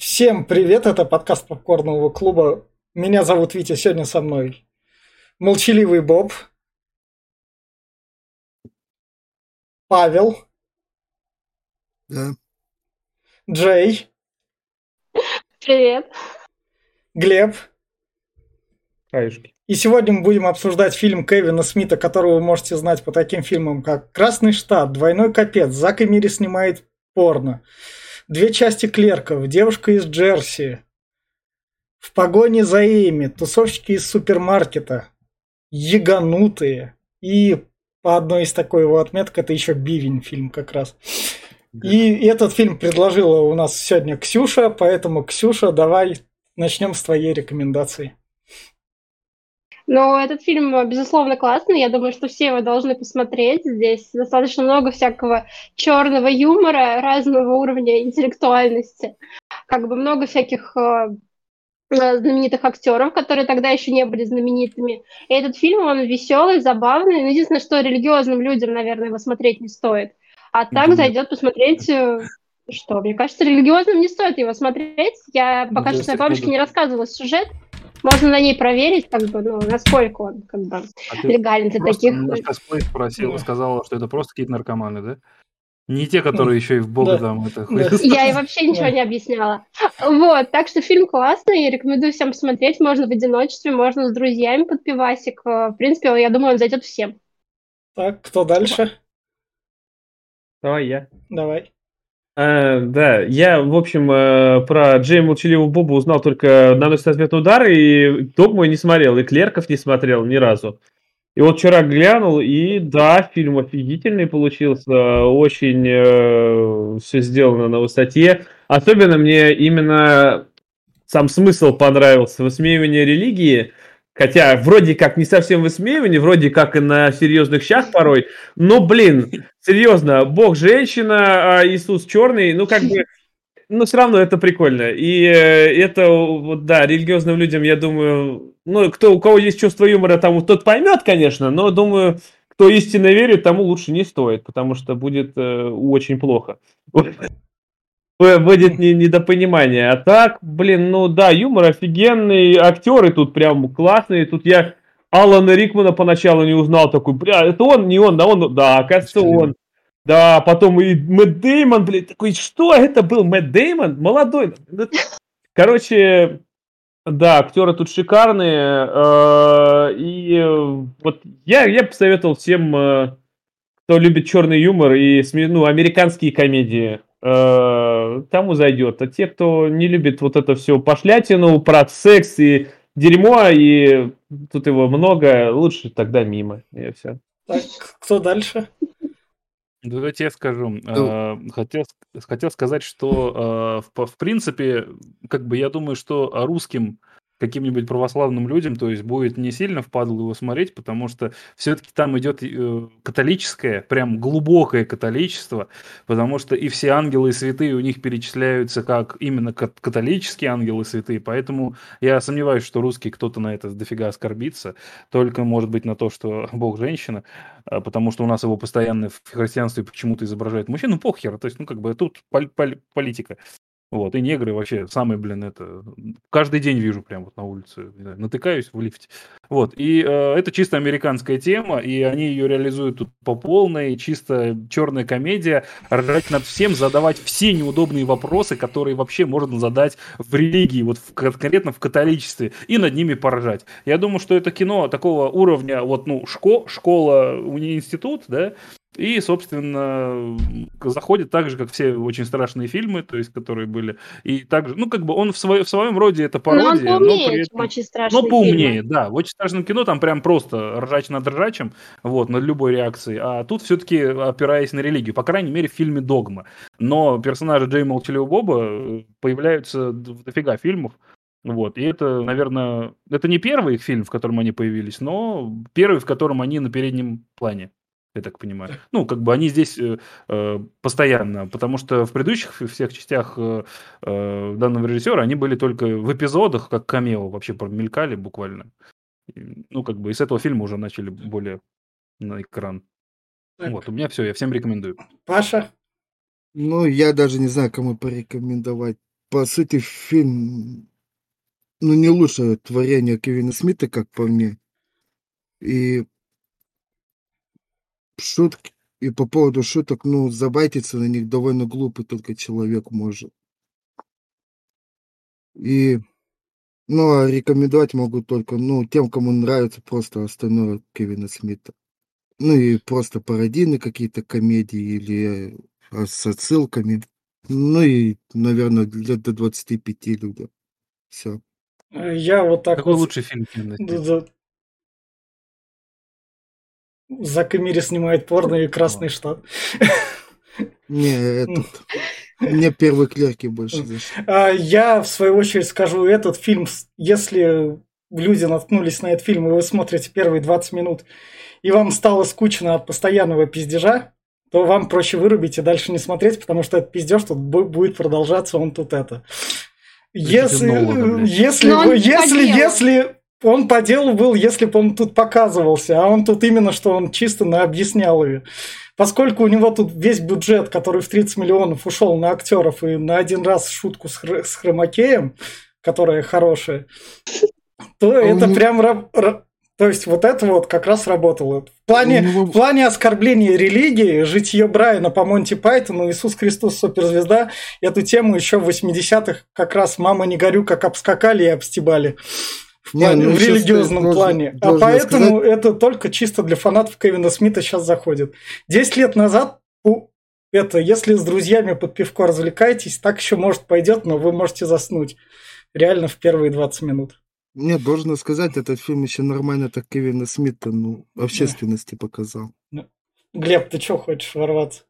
Всем привет, это подкаст Попкорного клуба. Меня зовут Витя, сегодня со мной молчаливый Боб, Павел, Да. Джей, Привет. Глеб. Хаюшки. И сегодня мы будем обсуждать фильм Кевина Смита, которого вы можете знать по таким фильмам, как «Красный штат», «Двойной капец», «Зак и Мири снимает порно», «Две части клерков», «Девушка из Джерси», «В погоне за Эми», «Тусовщики из супермаркета», «Яганутые» и по одной из такой его отметок, это еще Бивень фильм как раз. И этот фильм предложила у нас сегодня Ксюша, поэтому, Ксюша, давай начнем с твоей рекомендации. Ну, этот фильм, безусловно, классный. Я думаю, что все его должны посмотреть. Здесь достаточно много всякого черного юмора, разного уровня интеллектуальности. Как бы много всяких э, э, знаменитых актеров, которые тогда еще не были знаменитыми. И этот фильм, он веселый, забавный. Но единственное, что религиозным людям, наверное, его смотреть не стоит. А так зайдет посмотреть... э, Что, мне кажется, религиозным не стоит его смотреть. Я Ну, пока что своей бабушке не рассказывала сюжет. Можно на ней проверить, как бы, ну, насколько он как бы А ты легален для таких. косплей спросила, Да. сказала, что это просто какие-то наркоманы, да? Не те, которые еще и в бога Да. там это Да. Я и вообще ничего Да. не объясняла. Вот, так что фильм классный, рекомендую всем посмотреть. Можно в одиночестве, можно с друзьями под пивасик. Э, В принципе, я думаю, он зайдет всем. Так, кто дальше? Давай я. Давай. А, да, я, в общем, э, про Джей Молчаливого Боба узнал только «Наносит ответный удар», и «Догму» не смотрел, и «Клерков» не смотрел ни разу. И вот вчера глянул, и да, фильм офигительный получился, очень все сделано на высоте. Особенно мне именно сам смысл понравился, высмеивание религии, хотя вроде как не совсем высмеивание, вроде как и на серьезных щах порой, но, блин, серьезно, Бог женщина, а Иисус черный, ну как бы, ну все равно это прикольно. И э, это, вот да, религиозным людям, я думаю, ну кто, у кого есть чувство юмора, тому тот поймет, конечно, но думаю, кто истинно верит, тому лучше не стоит, потому что будет э, очень плохо. Будет не- недопонимание. А так, блин, ну да, юмор офигенный, актеры тут прям классные. Тут я Алана Рикмана поначалу не узнал, такой, бля, это он, не он, да он, да, оказывается он. Да, потом и Мэтт Деймон, блин, такой, что это был Мэтт Деймон? Молодой. Ну, Короче, да, актеры тут шикарные. э, И э, вот я, я бы советовал всем, э, кто любит черный юмор и ну, американские комедии, э, тому зайдет. А те, кто не любит вот это все пошлятину про секс и дерьмо, и тут его много, лучше тогда мимо. И все. Так, кто дальше? Давайте я скажу. Ну. А, Хотел, хотел сказать, что а, в, в принципе, как бы я думаю, что русским каким-нибудь православным людям, то есть будет не сильно впадло его смотреть, потому что все-таки там идет э, католическое, прям глубокое католичество, потому что и все ангелы и святые у них перечисляются как именно кат- католические ангелы и святые, поэтому я сомневаюсь, что русский кто-то на это дофига оскорбится, только может быть на то, что Бог женщина, а, потому что у нас его постоянно в христианстве почему-то изображают мужчин, ну похер, то есть, ну как бы тут пол- пол- политика. Вот, и негры вообще самые, блин, это... Каждый день вижу прям вот на улице, не знаю, натыкаюсь в лифте. Вот, и э, это чисто американская тема, и они ее реализуют тут по полной, чисто черная комедия, ржать над всем, задавать все неудобные вопросы, которые вообще можно задать в религии, вот в, конкретно в католичестве, и над ними поржать. Я думаю, что это кино такого уровня, вот, ну, шко, школа, институт, да, и, собственно, заходит так же, как все очень страшные фильмы, то есть, которые были. И также, ну, как бы он в, свое- в своем роде это Но Ну, он пародия, но поумнее, при чем этом... очень страшный Но поумнее, да. В очень страшном кино там прям просто ржач над ржачем, вот, над любой реакцией. А тут все-таки опираясь на религию, по крайней мере, в фильме «Догма». Но персонажи Джей Молчаливого Боба э, появляются в дофига фильмов. Вот, и это, наверное, это не первый фильм, в котором они появились, но первый, в котором они на переднем плане, я так понимаю. Ну, как бы они здесь э, э, постоянно, потому что в предыдущих всех частях э, э, данного режиссера они были только в эпизодах, как камео, вообще промелькали буквально. И, Ну, как бы и с этого фильма уже начали более на экран. Так. Вот, у меня все, я всем рекомендую. Паша? Ну, я даже не знаю, кому порекомендовать по сути, фильм, ну, не лучшее творение Кевина Смита, как по мне. И шутки, и по поводу шуток, ну, забайтиться на них довольно глупый только человек может. И, ну, а рекомендовать могу только, ну, тем, кому нравится просто остальное Кевина Смита. Ну, и просто пародийные какие-то комедии или э, с отсылками. Ну, и, наверное, лет до 25 людям. Все. Я вот так Какой вот... лучший фильм Кевина Да, Смита? Да. Зак Эмири снимает порно и Красный штат. Не, этот... Мне первые клерки больше зашли. А Я, в свою очередь, скажу, этот фильм, если люди наткнулись на этот фильм, и вы смотрите первые 20 минут, и вам стало скучно от постоянного пиздежа, то вам проще вырубить и дальше не смотреть, потому что этот пиздеж тут бу- будет продолжаться, он тут это. Если, если, Но вы- если, если он по делу был, если бы он тут показывался, а он тут именно, что он чисто на объяснял ее. Поскольку у него тут весь бюджет, который в 30 миллионов ушел на актеров и на один раз шутку с, хр- с хромакеем, которая хорошая, то это него- прям... ра- ра- То есть вот это вот как раз работало. В плане, У него- в плане оскорбления религии, житье Брайана по Монти Пайтону, Иисус Христос суперзвезда, эту тему еще в 80-х как раз «Мама, не горю», как обскакали и обстебали. В, Не, плане- ну, в религиозном должен- плане. А должен поэтому сказать- это только чисто для фанатов Кевина Смита сейчас заходит. Десять лет назад это, если с друзьями под пивко развлекаетесь, так еще может пойдет, но вы можете заснуть. Реально в первые 20 минут. Нет, должен сказать, этот фильм еще нормально так Кевина Смита, ну, общественности показал. Глеб, ты что хочешь ворваться?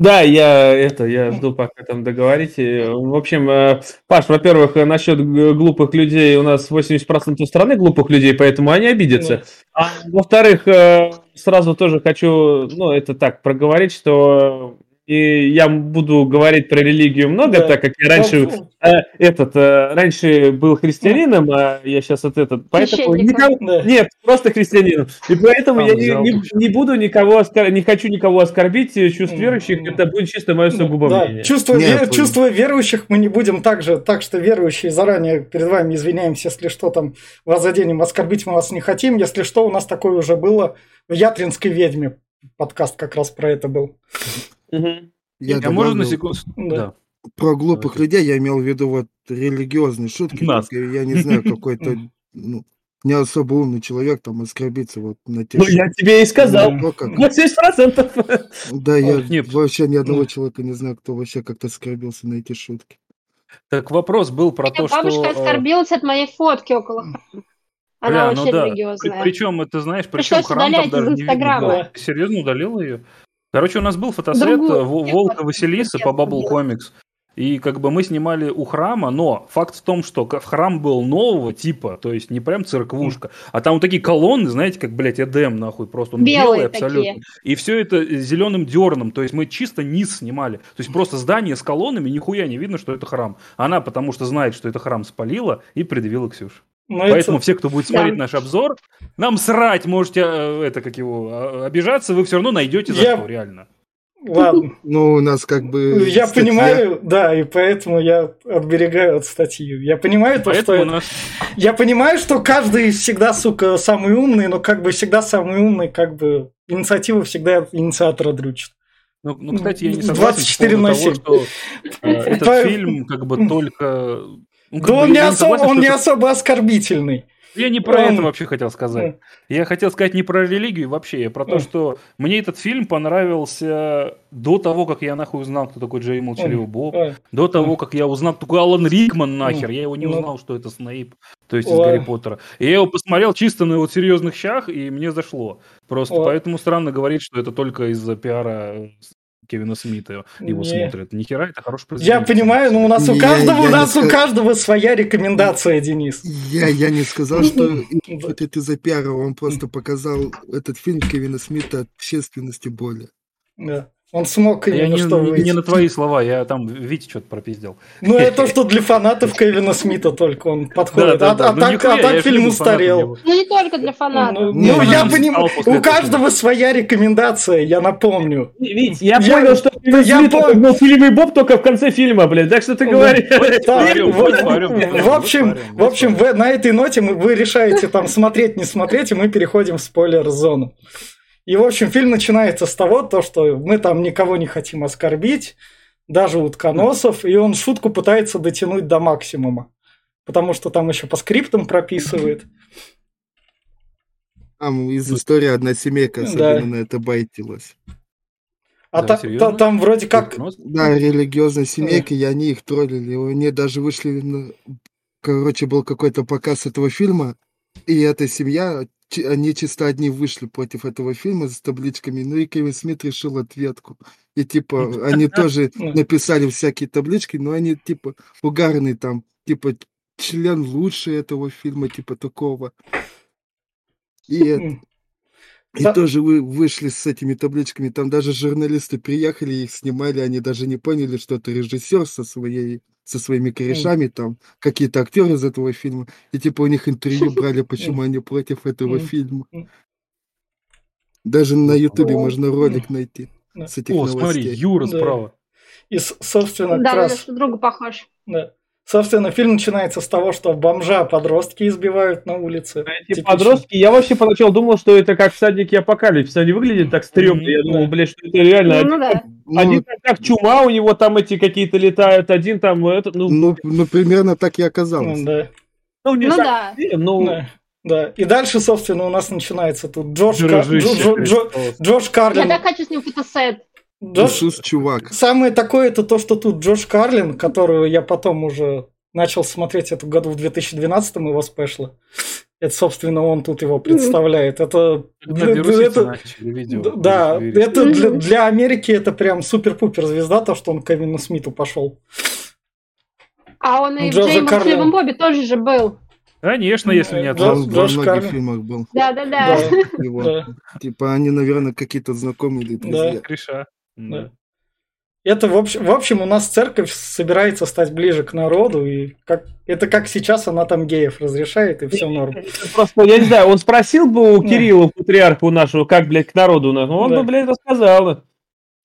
Да, я это, я жду, пока там договорите. В общем, э, Паш, во-первых, э, насчет глупых людей, у нас 80% страны глупых людей, поэтому они обидятся. А во-вторых, э, сразу тоже хочу, ну, это так, проговорить, что и я буду говорить про религию много, Да. так как я раньше э, этот э, раньше был христианином, а я сейчас вот этот, поэтому никого- да. нет, просто христианином. И поэтому Сам я не, не- буду никого оскор- не хочу никого оскорбить э, чувств верующих, это будет чисто мое сугубо Да, мнение. чувство, Нет, ве- вы- чувство верующих мы не будем так же, так что верующие заранее перед вами извиняемся, если что там вас заденем, оскорбить мы вас не хотим, если что, у нас такое уже было в Ятринской ведьме, подкаст как раз про это был. Мгм. Я Я можно на секунду? Да. Да. про глупых Давайте. людей я имел в виду вот религиозные шутки. Нас. Я не знаю, какой-то ну, не особо умный человек там оскорбиться вот на те Ну, я тебе и сказал. Да. Ну, как- 80%. Да, я Нет. вообще ни одного Ну. человека не знаю, кто вообще как-то оскорбился на эти шутки. Так вопрос был про Моя то, бабушка что... э, оскорбилась от моей фотки около храма. Она Бля, ну очень да. религиозная. Причем, это знаешь, причем Пришлось храм там удалять даже из не видно Инстаграма. серьезно удалила ее? Короче, у нас был фотосет Другую. э, Во- Волка Василисы по Bubble Comics. И как бы мы снимали у храма, но факт в том, что храм был нового типа, то есть не прям церквушка, а там вот такие колонны, знаете, как, блядь, Эдем, нахуй, просто он белый абсолютно. такие. И все это зеленым дерном, то есть мы чисто низ снимали. То есть просто здание с колоннами, нихуя не видно, что это храм. Она потому что знает, что это храм, спалила и предъявила Ксюш. Но Поэтому это- все, кто будет Да. смотреть наш обзор, нам срать, можете э, это как его а, обижаться, вы все равно найдете за Я- что, реально. Ладно. Ну, у нас как бы... Я статья. понимаю, да, и поэтому я отберегаю от статьи. Я понимаю то, что Поэтому нас Я понимаю, что каждый всегда, сука, самый умный, но как бы всегда самый умный, как бы инициатива всегда инициатора дрючит. Ну, ну, кстати, я не согласен 24 по на поводу 7. того, что э, этот фильм как бы только... ну, Да он не, особо, он не особо оскорбительный. Я не про Он- это вообще хотел сказать. Я хотел сказать не про религию вообще, я про то, что мне этот фильм понравился до того, как я нахуй узнал, кто такой Джей Молчаливый Боб. До того, как я узнал, кто такой Алан Рикман нахер, я его не Ну. узнал, что это Снейп, то есть из. Гарри Поттера. И я его посмотрел чисто на вот серьезных щах, и мне зашло. Просто поэтому странно говорить, что это только из-за пиара Кевина Смита его Не. смотрят. Ни хера, это хороший Я понимаю, но у нас у Я- каждого, у я нас у ска- каждого своя рекомендация, Денис. Я, я не сказал, что вот это из-за пиара, он просто показал этот фильм Кевина Смита общественности более. Да. Он смог Я именно не, что не- выйти. не на твои слова, я там Вите что-то пропиздил. Ну, это что для фанатов Кевина Смита только он подходит. Да, да, а, да. а Ну, так, нихуя, а так я фильм устарел. Ну, не только для фанатов. Ну, Не, ну, он я понимаю, у каждого своя рекомендация, я напомню. Вить, я, Я- понял, что Кевин я Смит это был фильм и Боб только в конце фильма, блядь. Так что ты Ну, говоришь. В, общем, в общем, на этой ноте мы- вы решаете там смотреть, не смотреть, и мы переходим в спойлер-зону. И, в общем, фильм начинается с того, то, что мы там никого не хотим оскорбить, даже утконосов, и он шутку пытается дотянуть до максимума. Потому что там еще по скриптам прописывает. Там из истории одна семейка Да. особенно на это байтилась. А Да, та- та- там вроде как... Да, религиозная семейка, и они их троллили. Они даже вышли на... Короче, был какой-то показ этого фильма, и эта семья, они чисто одни вышли против этого фильма с табличками, ну и Кевин Смит решил ответку. И типа, они тоже написали всякие таблички, но они типа угарные там, типа член лучше этого фильма, типа такого. И, и Да. тоже вы вышли с этими табличками. Там даже журналисты приехали, их снимали, они даже не поняли, что это режиссер со своей со своими корешами, там какие-то актеры из этого фильма, и типа у них интервью брали, почему они против этого фильма. Даже на Ютубе можно ролик найти с этих О, смотри, новостей. Юра Да. справа. И, собственно, Да, как да, раз... что другу похож. Да. Собственно, фильм начинается с того, что бомжа подростки избивают на улице. Эти Типично. подростки, я вообще поначалу думал, что это как всадники апокалипсиса. Они выглядят так стрёмно. Я думал, блядь, что это реально. Ну, ну да. Ну, Один там как чума, у него там эти какие-то летают, один там, это, ну, ну, ну, примерно так и оказалось. Ну, да. ну, не Ну совсем, да. ну, Да, да. И дальше, собственно, у нас начинается тут Джош, Ка- Дружище Джо- Джо- Джо-. Джош Я Карлин. так хочу с ним фотосет. Джош- Иисус, чувак. Самое такое это то, что тут Джош Карлин, которого я потом уже начал смотреть эту году в 2012 его спешла. Это, собственно, он тут его представляет. Это, это- видео. да, это для, для Америки это прям супер-пупер звезда, то, что он к Кевину Смиту пошел. А он и в Джеймс Карлин. Молчаливом Бобе тоже же был. Конечно, если не Джо- отложить. Он во Джош многих Карлин. фильмах был. Да-да-да. Да, Его. да. Типа они, наверное, какие-то знакомые или друзья. Кореша. Да. Да. Это, в общем, в общем, у нас церковь собирается стать ближе к народу, и как, это как сейчас она там геев разрешает, и все норм. просто, я не знаю, он спросил бы у. Кирилла, патриарха у нашего, как, блядь, к народу у нас, ну, он Да. бы, блядь, рассказал.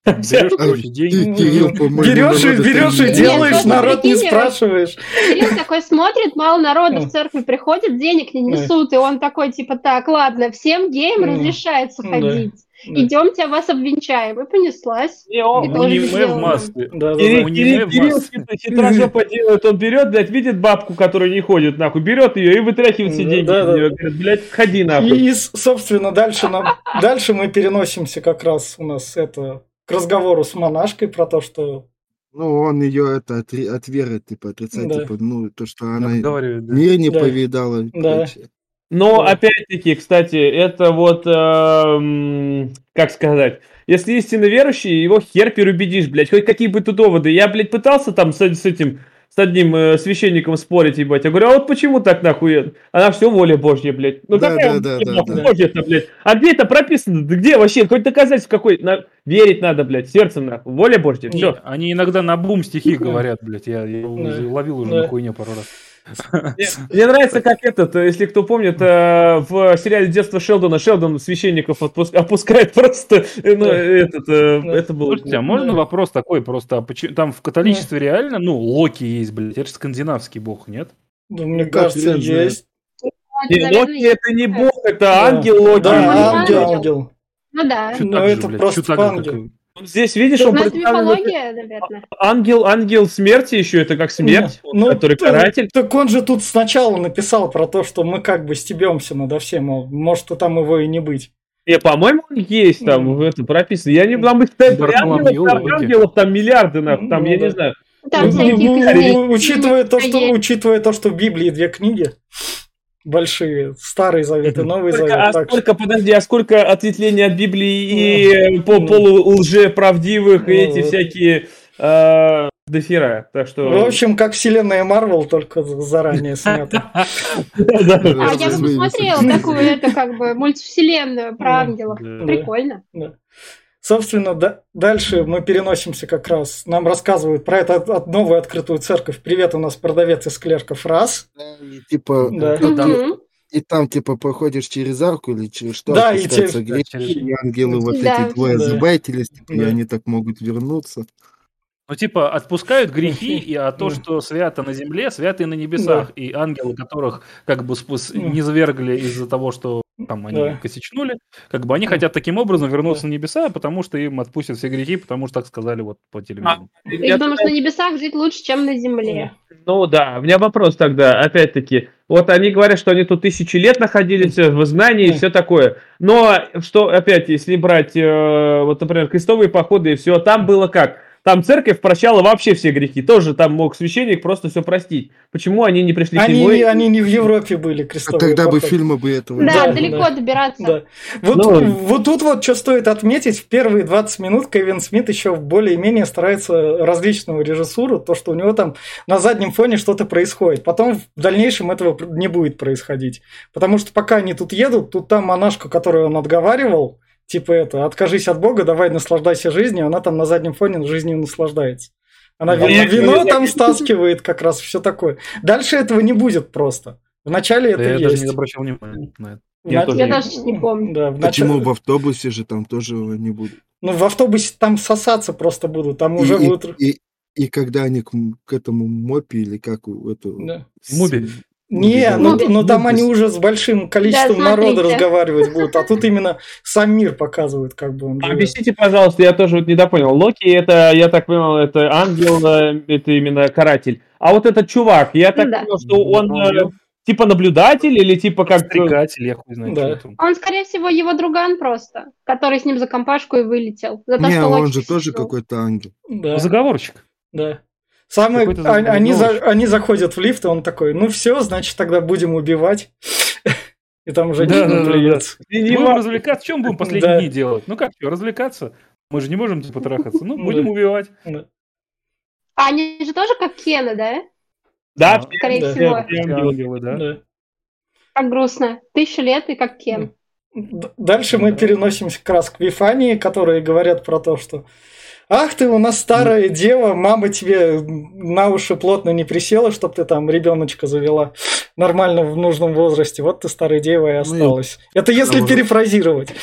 Берешь, короче, И деньги. Кирилл, по-моему, Берешь и берешь делаешь, Нет, народ не спрашиваешь. Кирилл такой смотрит, мало народу в церкви приходит, денег не несут, и он такой, типа, так, ладно, всем геям разрешается ходить. Да. Идемте, вас обвенчаем. И понеслась. Не, он- И Аниме в маске. Да, да, Кирилл, да. аниме в Кирилл маске. хит- хитрожопо делает, он берет, блядь, видит бабку, которая не ходит, нахуй, берет ее и вытряхивает все Да, деньги. да, да. говорит, блядь, ходи нахуй. И, собственно, дальше, нам, дальше мы переносимся как раз у нас это к разговору с монашкой про то, что Ну, он ее это от, от веры, типа, отрицать, Да. типа, ну, то, что она мир не Да. повидала. и Да. прочее. Но Да. опять-таки, кстати, это вот, эм, как сказать, если истинно верующий, его хер переубедишь, блядь, хоть какие бы тут доводы. Я, блядь, пытался там с, с этим, с одним э, священником спорить, ебать. Я говорю, а вот почему так нахуй? Она все воля Божья, блядь. Ну Да, какая да, да, да, Божья-то, блядь? А где это прописано? Да где вообще? Хоть доказательство какой? На- Верить надо, блядь, сердцем нахуй. Воля Божья, все. Они иногда на бум стихи говорят, блядь. Я, я уже Да. ловил уже Да. на хуйне пару раз. Мне, нравится, как этот, э, если кто помнит, э, в сериале «Детство Шелдона» Шелдон священников опускает просто, э, ну, Да. этот, э, Да. это было... Слушайте, а можно Да. вопрос такой просто? а почему- Там в католичестве реально, ну, Локи есть, блядь. Это же скандинавский бог, нет? ну, мне Да, кажется, есть. Локи это не бог, это Да. ангел Локи. Да, ангел. Ну да. Ну, это просто ангел. Здесь, видишь, он Ну, представлен как мифология, наверное. ангел, ангел смерти еще, это как смерть, Ну, который т- каратель. Так он же тут сначала написал про то, что мы как бы стебемся надо всем, мол, может и там его и не быть. Не, по-моему, он есть там, Ну. это прописано. Я не там их ангелов, там миллиарды, нахуй, там, Ну, я да. не знаю. Там Ну, ну, ну, учитывая то, что, учитывая то, что в Библии две книги большие, Старый Завет и Новый Сколько, Завет. а так что- сколько, подожди, а сколько ответвлений от Библии и Ну, по ну. полулжеправдивых, и Ну, эти вот. всякие э, дофира. Так что... В общем, как вселенная Марвел, только заранее снята. А я бы посмотрела такую, это как бы мультивселенную про ангелов. Прикольно. Да. Собственно, да, дальше мы переносимся как раз. Нам рассказывают про это от- новую открытую церковь. Привет, у нас продавец из клерков. Раз. Да, и типа, Да. и там, и там, типа, проходишь через арку или через что, Да, и те- грехи, через- и ангелы вот Да. эти двое Да. забайтились, типа, и Да. они так могут вернуться. Ну, типа, отпускают грехи, и а то, Да. что свято на земле, свято и на небесах. И ангелы, которых как бы спус- Да. не завергли из-за того, что там они Да. косячнули, как бы они Да. хотят таким образом вернуться Да. на небеса, потому что им отпустят все грехи, потому что так сказали вот по телевизору. И Я потому что на небесах жить лучше, чем на земле. Ну да, у меня вопрос тогда, опять-таки. Вот они говорят, что они тут тысячи лет находились в изгнании и все такое. Но что, опять, если брать, э, вот, например, крестовые походы и все, там было как? Там церковь прощала вообще все грехи. Тоже там мог священник просто все простить. Почему они не пришли к Они, нему? не, они не в Европе были, А крестовые тогда бы походы. фильма бы этого Да, Да, далеко да. добираться. Да. Вот, Ну. вот тут вот что стоит отметить, в первые 20 минут Кевин Смит еще более-менее старается различную режиссуру, то, что у него там на заднем фоне что-то происходит. Потом в дальнейшем этого не будет происходить. Потому что пока они тут едут, тут там монашка, которую он отговаривал, типа это, откажись от Бога, давай наслаждайся жизнью, она там на заднем фоне жизнью наслаждается. Она Да, вино, я- вино я- там стаскивает как раз, все такое. Дальше этого не будет просто. Вначале Да это я есть. даже не обращал внимания на это. Я нач- тоже Я не- даже не помню. Да, в Почему в автобусе же там тоже не будет? Ну, в автобусе там сосаться просто будут. Там уже и, и- будут... и, и когда они к, к этому мопе или как эту... Да. с- Муби. Не, ну, Муби. ну там они уже с большим количеством Да, народа разговаривать будут, а тут именно сам мир показывают, как бы он живет. Объясните, пожалуйста, я тоже вот недопонял. Локи это, я так понял, это ангел, э, это именно каратель. А вот этот чувак, я так Да. понял, что он э, типа наблюдатель или типа как... э, Подстрекатель, я хуй знает, Да. Он, скорее всего, его друган просто, который с ним за компашку и вылетел. За то, Не, что он Локи же тоже какой-то ангел. Да, Заговорщик. да. Самое, они, за- они заходят в лифт, и он такой, ну все, значит, тогда будем убивать. И там уже Да, не да, плюется. Будем развлекаться. Чем будем последние Да. дни делать? Ну как, развлекаться? Мы же не можем типа трахаться. Ну, будем убивать. А они же тоже как Кена, да? Да. Скорее Да. всего. все Все ангелы. да? Да. Как грустно. Тысячу лет и как Кен. Дальше мы переносимся как раз к Вифании, которые говорят про то, что Ах ты у нас старая дева, мама тебе на уши плотно не присела, чтобы ты там ребеночка завела нормально в нужном возрасте. Вот ты старая дева и осталась. Это если что- перефразировать.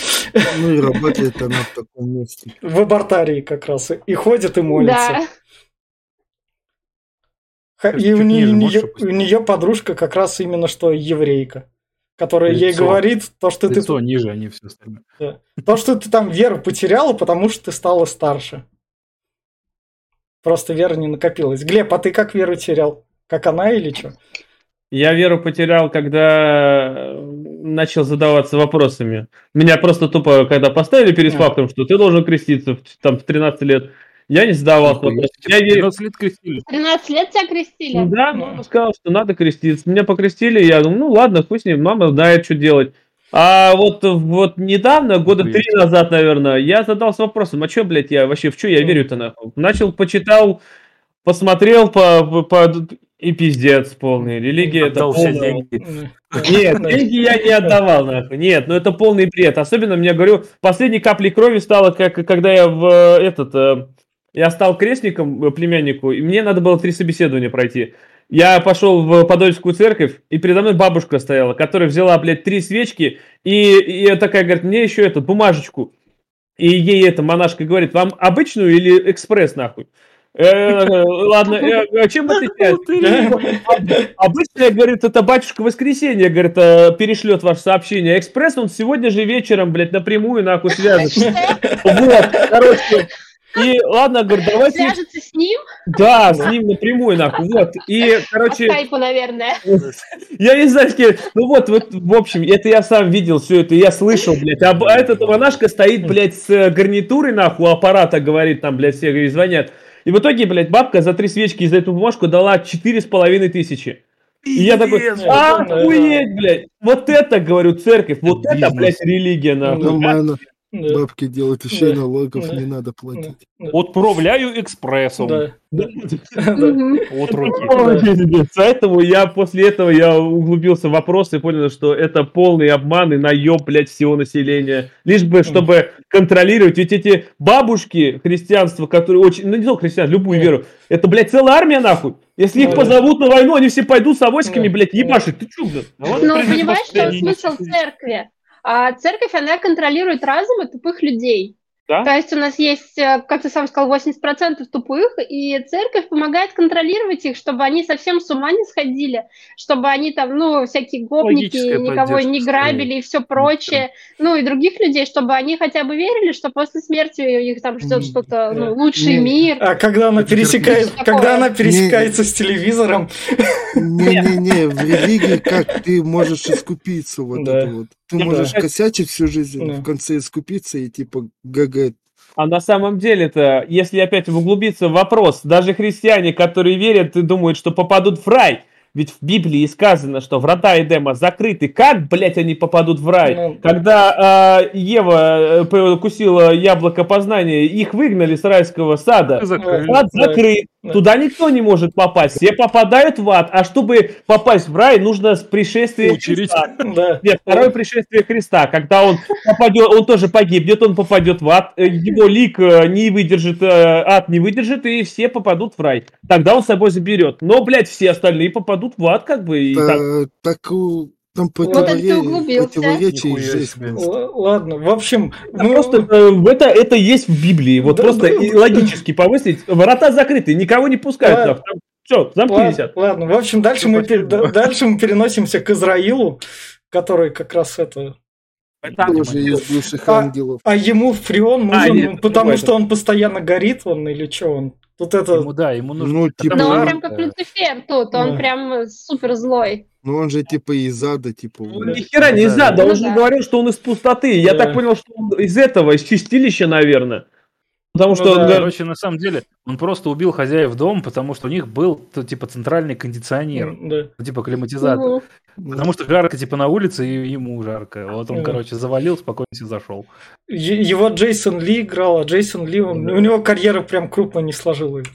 Ну и работает она в таком месте. В абортарии как раз. И ходит и молится. Да. И у ниже нее, можешь опустить? подружка как раз именно что еврейка, которая ей Лицо. говорит то, что ты Лицо ниже, они все остальное. То, что ты там веру потеряла, потому что ты стала старше. Просто вера не накопилась. Глеб, а ты как веру терял? Как она или что? Я веру потерял, когда э, начал задаваться вопросами. Меня просто тупо, когда поставили перед А. фактом, что ты должен креститься в, там, в 13 лет, я не вопросом. себе, Я верю. 12 лет крестили. 13 лет тебя крестили? Да, мама сказала, что надо креститься. Меня покрестили, я думаю, ну ладно, пусть не, мама знает, что делать. А вот, вот недавно, года три назад, наверное, я задался вопросом, а что, блядь, я вообще, в что я верю-то нахуй? Начал, почитал, посмотрел, по, по, и пиздец полный. Религия это Отдал все полная- деньги. Нет, деньги я не отдавал, нахуй. Нет, ну это полный бред. Особенно, мне говорю, последней каплей крови стало, как когда я в э, этот... э, Я стал крестником э, племяннику, и мне надо было три собеседования пройти. Я пошел в Подольскую церковь, и передо мной бабушка стояла, которая взяла, блядь, три свечки, и, и такая говорит, мне еще эту бумажечку. И ей эта монашка говорит, вам обычную или экспресс, нахуй? Э, Ладно, э, а чем отличается? Обычно, говорит, это батюшка воскресенье, говорит, э, перешлет ваше сообщение. Экспресс он сегодня же вечером, блядь, напрямую нахуй свяжется. Вот, короче. И ладно, говорит, давайте... Свяжется с ним Да, с ним напрямую нахуй. Вот. И, по короче, скайпу, наверное. я не знаю, с кем- ну вот, вот, в общем, это я сам видел все это, я слышал, блядь. А а этот монашка стоит, блядь, с гарнитурой, нахуй, аппарата, говорит, там, блядь, все ей звонят. И в итоге, блядь, бабка за три свечки и за эту бумажку дала четыре с половиной тысячи. И я такой, Пиздец, охуеть, блядь, вот это, говорю, церковь, вот это, блядь, религия, нахуй. Да, Бабки делают, еще и Да. налогов Да. не надо платить. Отправляю экспрессом. да, да. От руки. Поэтому я после этого я углубился в вопрос и понял, что это полный обман и наеб, блядь, всего населения. Лишь бы, чтобы контролировать. Ведь эти бабушки христианства, которые очень... Ну, не только христиан, любую веру. Это, блядь, целая армия, нахуй. Если их Да. позовут на войну, они все пойдут с авоськами, Да. блядь, ебашить. Ты чё, блядь? Ну, понимаешь, Австралии. смысл церкви? А церковь, она контролирует разумы тупых людей. Да? То есть у нас есть, э, как ты сам сказал, 80% тупых, и церковь помогает контролировать их, чтобы они совсем с ума не сходили, чтобы они там, ну, всякие гопники, Логическая никого не грабили и все прочее, ну, и других людей, чтобы они хотя бы верили, что после смерти их там ждет что-то, ну, да. лучший Не. мир. А когда она пересекает, когда она пересекается с телевизором, Не-не-не, в религии как ты можешь искупиться вот Да. это вот. Ты Да. можешь косячить всю жизнь, Да. в конце искупиться и типа ГГ. А на самом деле-то, если опять углубиться в вопрос, даже христиане, которые верят и думают, что попадут в рай, ведь в Библии сказано, что врата Эдема закрыты. Как, блядь, они попадут в рай? Ну. Когда э, Ева э, покусила яблоко познания, их выгнали с райского сада. Закрыли. Ад Да. закрыт. Да. Туда никто не может попасть. Все попадают в ад. А чтобы попасть в рай, нужно с пришествия Очередь. Христа. да, Нет, второе пришествие Христа, когда он попадет, он тоже погибнет, он попадет в ад, э, его лик э, не выдержит, э, ад не выдержит, и все попадут в рай. Тогда он с собой заберет. Но, блядь, все остальные попадут в ад, как бы. И так. Та- так там Вот это противоречие Нихуя жесть просто. Ладно, в общем, Это ну, Просто э, это, это есть в Библии. Вот Да, просто да. и логически помыслить. Врата закрыты, никого не пускают. Да. там. Все, замкнись. ладно, ладно, в общем, дальше мы, пер- да- дальше мы переносимся к Израилу, который как раз это... Тоже из бывших А, ангелов. А ему фреон А, нужен, нет, ну, потому что он постоянно горит, он или что он? Тут это... Ему, да, ему нужно... Ну, типа, Но он прям как. Люцифер тут, он Да. прям супер злой. Ну он же типа из ада, типа. Ну, ни хера не из да. ада, Ну он же говорил, что он из пустоты. Я так понял, что он из этого, из чистилища, наверное. Потому Ну что он да. говорит, Короче, на самом деле, он просто убил хозяев дома, потому что у них был, т- типа, центральный кондиционер, да. ну, типа, климатизатор. Мгм. Потому что жарко, типа, на улице, и ему жарко. Вот он, Мгм. короче, завалил, спокойно себе зашел. Е- Его Джейсон Ли играл, а Джейсон Ли, он- Да. у него карьера прям крупно не сложилась.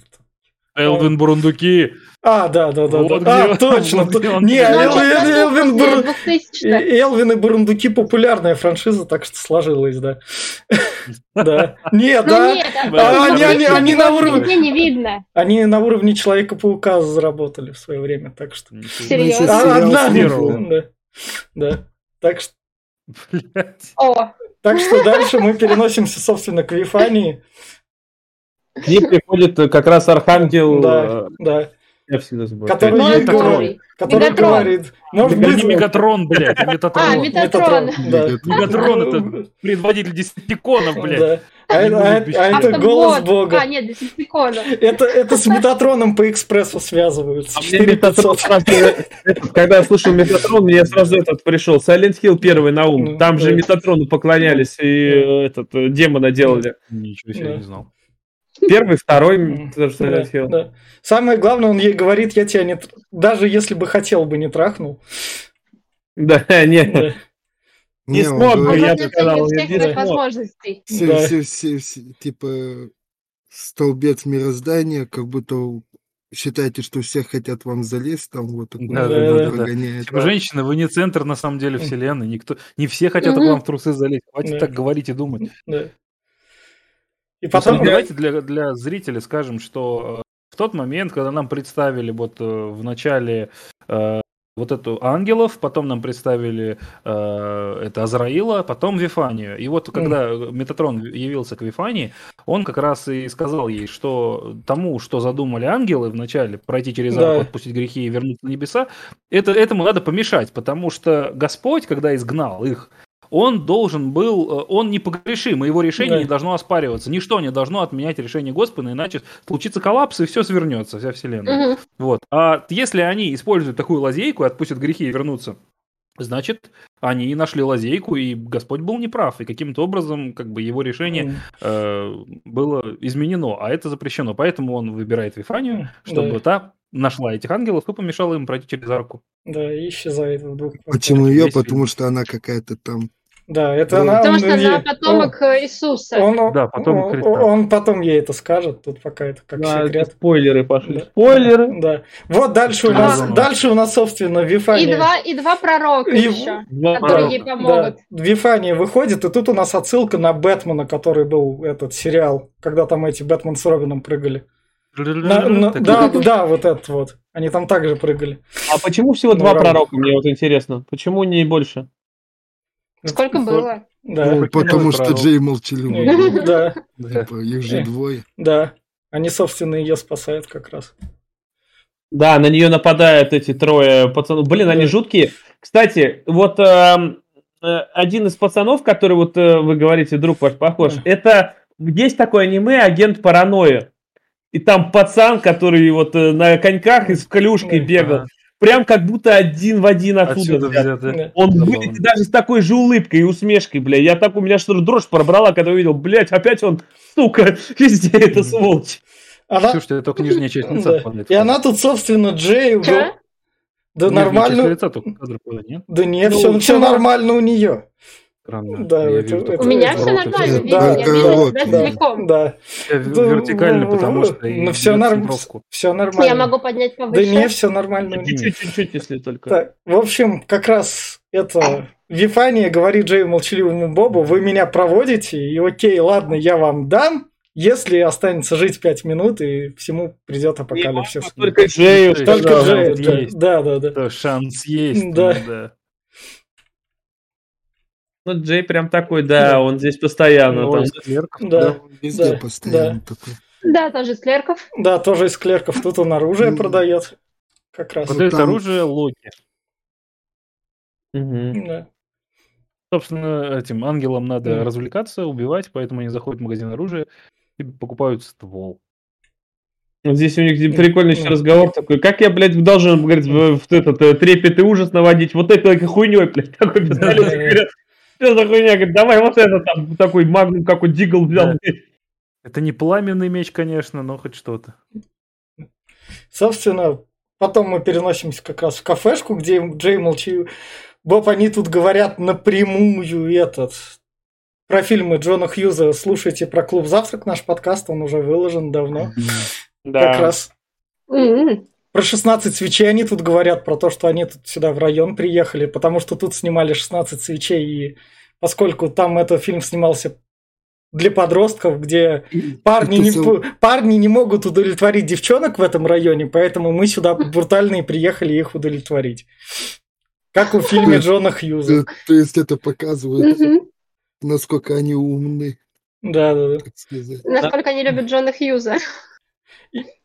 Элвин Бурундуки. А, да, да, да. Вот да. где А, он, точно. вот где он. Не, Ну, Элвин после Буру- 2000-х. И- Элвин и Бурундуки популярная франшиза, так что сложилось, да. Да. Нет, Ну да. нет, А, а они- на уровне. Не видно. Они на уровне Человека-паука заработали в свое время, так что... Серьезно? Ну, А, одна- да. Да. Так что, Блядь. О, так что дальше мы переносимся, собственно, к Вифании. К ним приходит э, как раз архангел. Да, э, да. Я всегда забываю. Который ну, ей он говорит, добрый. который Мегатрон. говорит, может Это быть, не Мегатрон, блядь, а А, Метатрон. Метатрон. да. Мегатрон это предводитель десятиконов, блядь. Да. А, это- а это- а это Автобот. голос Бога. А, нет, Десептикона. Это, это с Метатроном по экспрессу связываются. А мне Метатрон 4500. сразу, этот, когда я слушал Метатрон, мне сразу этот пришел. Silent Hill первый на ум. Ну, Там же. Метатрону поклонялись и э, этот демона делали. Ничего себе, не знал. Первый, второй тоже Да, Silent Hill. да. Самое главное, он ей говорит, я тебя не... тр- Даже если бы хотел бы, не трахнул. Да, нет. Да. Не он смог бы, я бы сказал, всех не возможностей. все, Да. все, все, все, типа столбец мироздания, как будто считаете, что все хотят вам залезть, там вот такой Да, да, да, да. Типа, женщины, вы не центр на самом деле вселенной. Никто, не все хотят Мгм. к вам в трусы залезть. Хватит Да. так говорить и думать. Да. И Потом, потом... давайте для, для зрителей скажем, что э, в тот момент, когда нам представили вот э, в начале э, вот эту ангелов, потом нам представили э, это Азраила, потом Вифанию. И вот когда Метатрон явился к Вифании, он как раз и сказал ей, что тому, что задумали ангелы вначале, пройти через Да. арку, отпустить грехи и вернуться на небеса, это, этому надо помешать, потому что Господь, когда изгнал их, он должен был, э, он непогрешим, и его решение Да. не должно оспариваться. Ничто не должно отменять решение Господа, иначе случится коллапс, и все свернется, вся вселенная. Мгм. Вот. А если они используют такую лазейку и отпустят грехи и вернутся, значит, они нашли лазейку, и Господь был неправ, и каким-то образом как бы его решение э, было изменено, а это запрещено. Поэтому он выбирает Вифанию, чтобы да, та нашла этих ангелов и помешала им пройти через арку. да, и исчезает в двух. Почему ее? Весь Потому фильм. что она какая-то там Да, это она... Потому он что она ей- потомок э, Иисуса. Он, Да, потомок он- Христа. он потом ей это скажет, тут пока это как Да, секрет. это спойлеры пошли. Да. Спойлеры. Да. Вот дальше у нас, дальше у нас, собственно, И Вифания. два, и два пророка И- еще, Два которые пророка. ей помогут. Да, Вифания выходит, и тут у нас отсылка на Бэтмена, который был этот сериал, когда там эти Бэтмен с Робином прыгали. На- на- Так, да, да, вот этот вот. Они там также прыгали. А почему всего Ну, два равно. пророка, мне вот интересно? Почему не больше? Сколько было? Да. Ну, потому что. Джей молчаливый. И- Да. Типа, их же двое. да. Они, собственно, ее спасают как раз. Да, на нее нападают эти трое пацанов. Блин, они жуткие. Кстати, вот эм, э, один из пацанов, который вот э, вы говорите, друг ваш похож, это есть такое аниме «Агент паранойя». И там пацан, который вот э, на коньках и с клюшкой бегал. Прям как будто один в один оттуда. Отсюда взят. взято. Да. Он Забавно. выглядит даже с такой же улыбкой и усмешкой, бля. Я так, у меня что ли дрожь пробрала, когда увидел, блядь, опять он, сука, везде это сволочь. Она... Слушайте, только нижняя часть лица Да. И она тут, собственно, Джей... Да нормально... нет? Да не, Ну, все, все чего? нормально у нее. Странно. Да, Я это- вижу это- У меня все нормально, да, я вижу себя да. целиком. Да. Я Да, вертикально, потому что... и Ну все бьёт нормально. центровку. Все нормально. Я могу поднять Да повыше. не, все нормально. Чуть-чуть, если только. Так, в общем, как раз это Вифания говорит Джею молчаливому Бобу, вы меня проводите, и окей, ладно, я вам дам, если останется жить пять минут, и всему придет апокалипсис. Только Джею, Только Джею, да, да, да, да. Да, шанс есть. Да. ну да. Ну, Джей прям такой, да, он здесь постоянно. Ну, там. из клерков, Да. Везде Да, постоянно такой. Да, тоже из клерков. Да, тоже из клерков. Тут он оружие Ну, продает. Как раз. Продает там- оружие Локи. Мгм. Да. Собственно, этим ангелам надо развлекаться, убивать, поэтому они заходят в магазин оружия и покупают ствол. Здесь у них прикольный еще разговор такой. Как я, блядь, должен, говорит, в, в этот э, трепет и ужас наводить? Вот этой хуйней, блядь, такой пистолет. Что за хуйня? Говорит, давай вот это там, такой магнум, как он дигл взял. Да. Это не пламенный меч, конечно, но хоть что-то. Собственно, потом мы переносимся как раз в кафешку, где Джей молчи. Боб, они тут говорят напрямую этот про фильмы Джона Хьюза. Слушайте про клуб «Завтрак», наш подкаст, он уже выложен давно. Как Да. раз М-м. Про 16 свечей они тут говорят, про то, что они тут сюда в район приехали, потому что тут снимали 16 свечей, и поскольку там этот фильм снимался для подростков, где парни не, парни не могут удовлетворить девчонок в этом районе, поэтому мы сюда брутально и приехали их удовлетворить. Как в фильме Джона Хьюза. То, есть это показывает, насколько они умны, Да, да, да. Насколько они любят Джона Хьюза.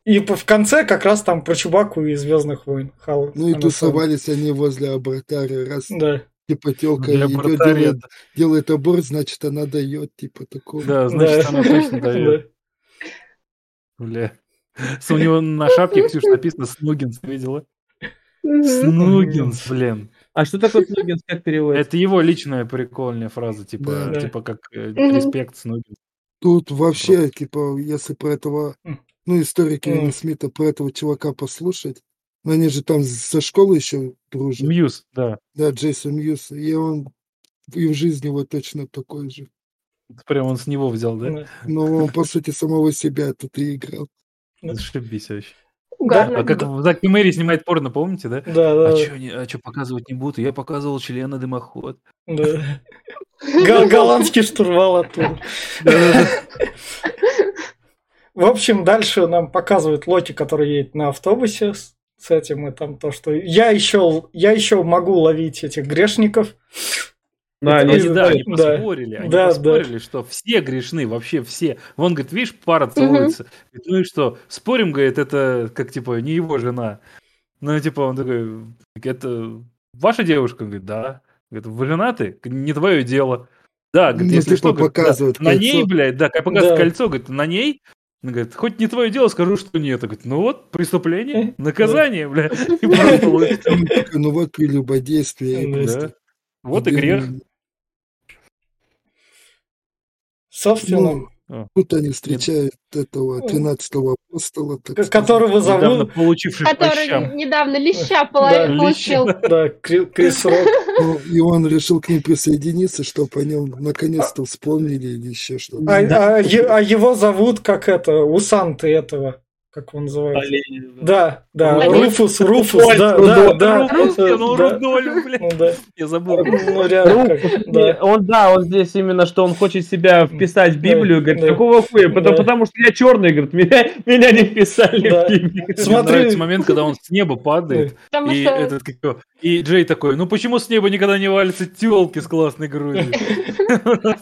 И по- в конце как раз там про Чубаку и Звездных войн. Хал- Ну и тусовались они возле абратария, раз Да. типа телка идет, делает, делает аборт, значит она дает, типа такого. Да, значит, Да. она точно дает. Бля. У него на шапке, Ксюша, написано Снугинс, видела? Снугинс, блин. А что такое Снугинс, как переводится? Это его личная прикольная фраза, типа, Да. типа как э, респект Снугинс. Тут вообще, типа, если про этого, М. ну, истории Кевина М. Смита, про этого чувака послушать, ну, они же там со школы еще дружат, Мьюз, да. да, Джейсон Мьюз, и он и в жизни вот точно такой же. Прям он с него взял, да? Да. Но он, по сути, самого себя тут и играл. Зашибись вообще. Угарно. А как в Зак и Мэри снимает порно, помните, да? Да, да, А да. что а чё показывать не буду? Я показывал члена дымоход. Да. Голландский штурвал оттуда. В общем, дальше нам показывают Локи, который едет на автобусе с, с этим, и там то, что я еще, я еще могу ловить этих грешников. Да, они- Они, да, они да. поспорили, они Да, да. поспорили, что все грешны, вообще все. Вон, говорит, видишь, пара целуется. Говорит, ну и что? Спорим, говорит, это как, типа, не его жена. Ну, типа, он такой, это ваша девушка? Он говорит, да. Говорит, вы женаты? Не твое дело. Да, говорит, Ну, если типа, что, говорит, да, на ней, блядь, да, как показывает Да. кольцо, говорит, на ней, он говорит, хоть не твое дело, скажу, что нет. Он говорит, ну вот, преступление, наказание, бля. Ну вот прелюбодействие. Вот и грех. Собственно, Ну, Тут они встречают этого 13-го Апостола, так которого Недавно зовут... получивший по Который щам. недавно леща Да, получил. Да, Кри- Крис Рок. Ну, и он решил к ним присоединиться, чтобы о нем наконец-то вспомнили или еще что-то. А, а а его зовут как это, у Санты этого, как он называется? Да, да, Олень. Руфус, Руфус, Рудольф, да, да, Рудольф. да. Русский, э, ну да. Рудольф, блядь. Ну да, Я забыл. ну реально, как- да. Он, да, он здесь именно, что он хочет себя вписать в Библию, говорит, да. какого хуя? Потому, Да. потому что я черный, говорит, меня, меня не вписали Да. в Библию. Мне Смотри. нравится момент, когда он с неба падает, Потому и, что этот, как его, и Джей такой, ну почему с неба никогда не валятся телки с классной грудью?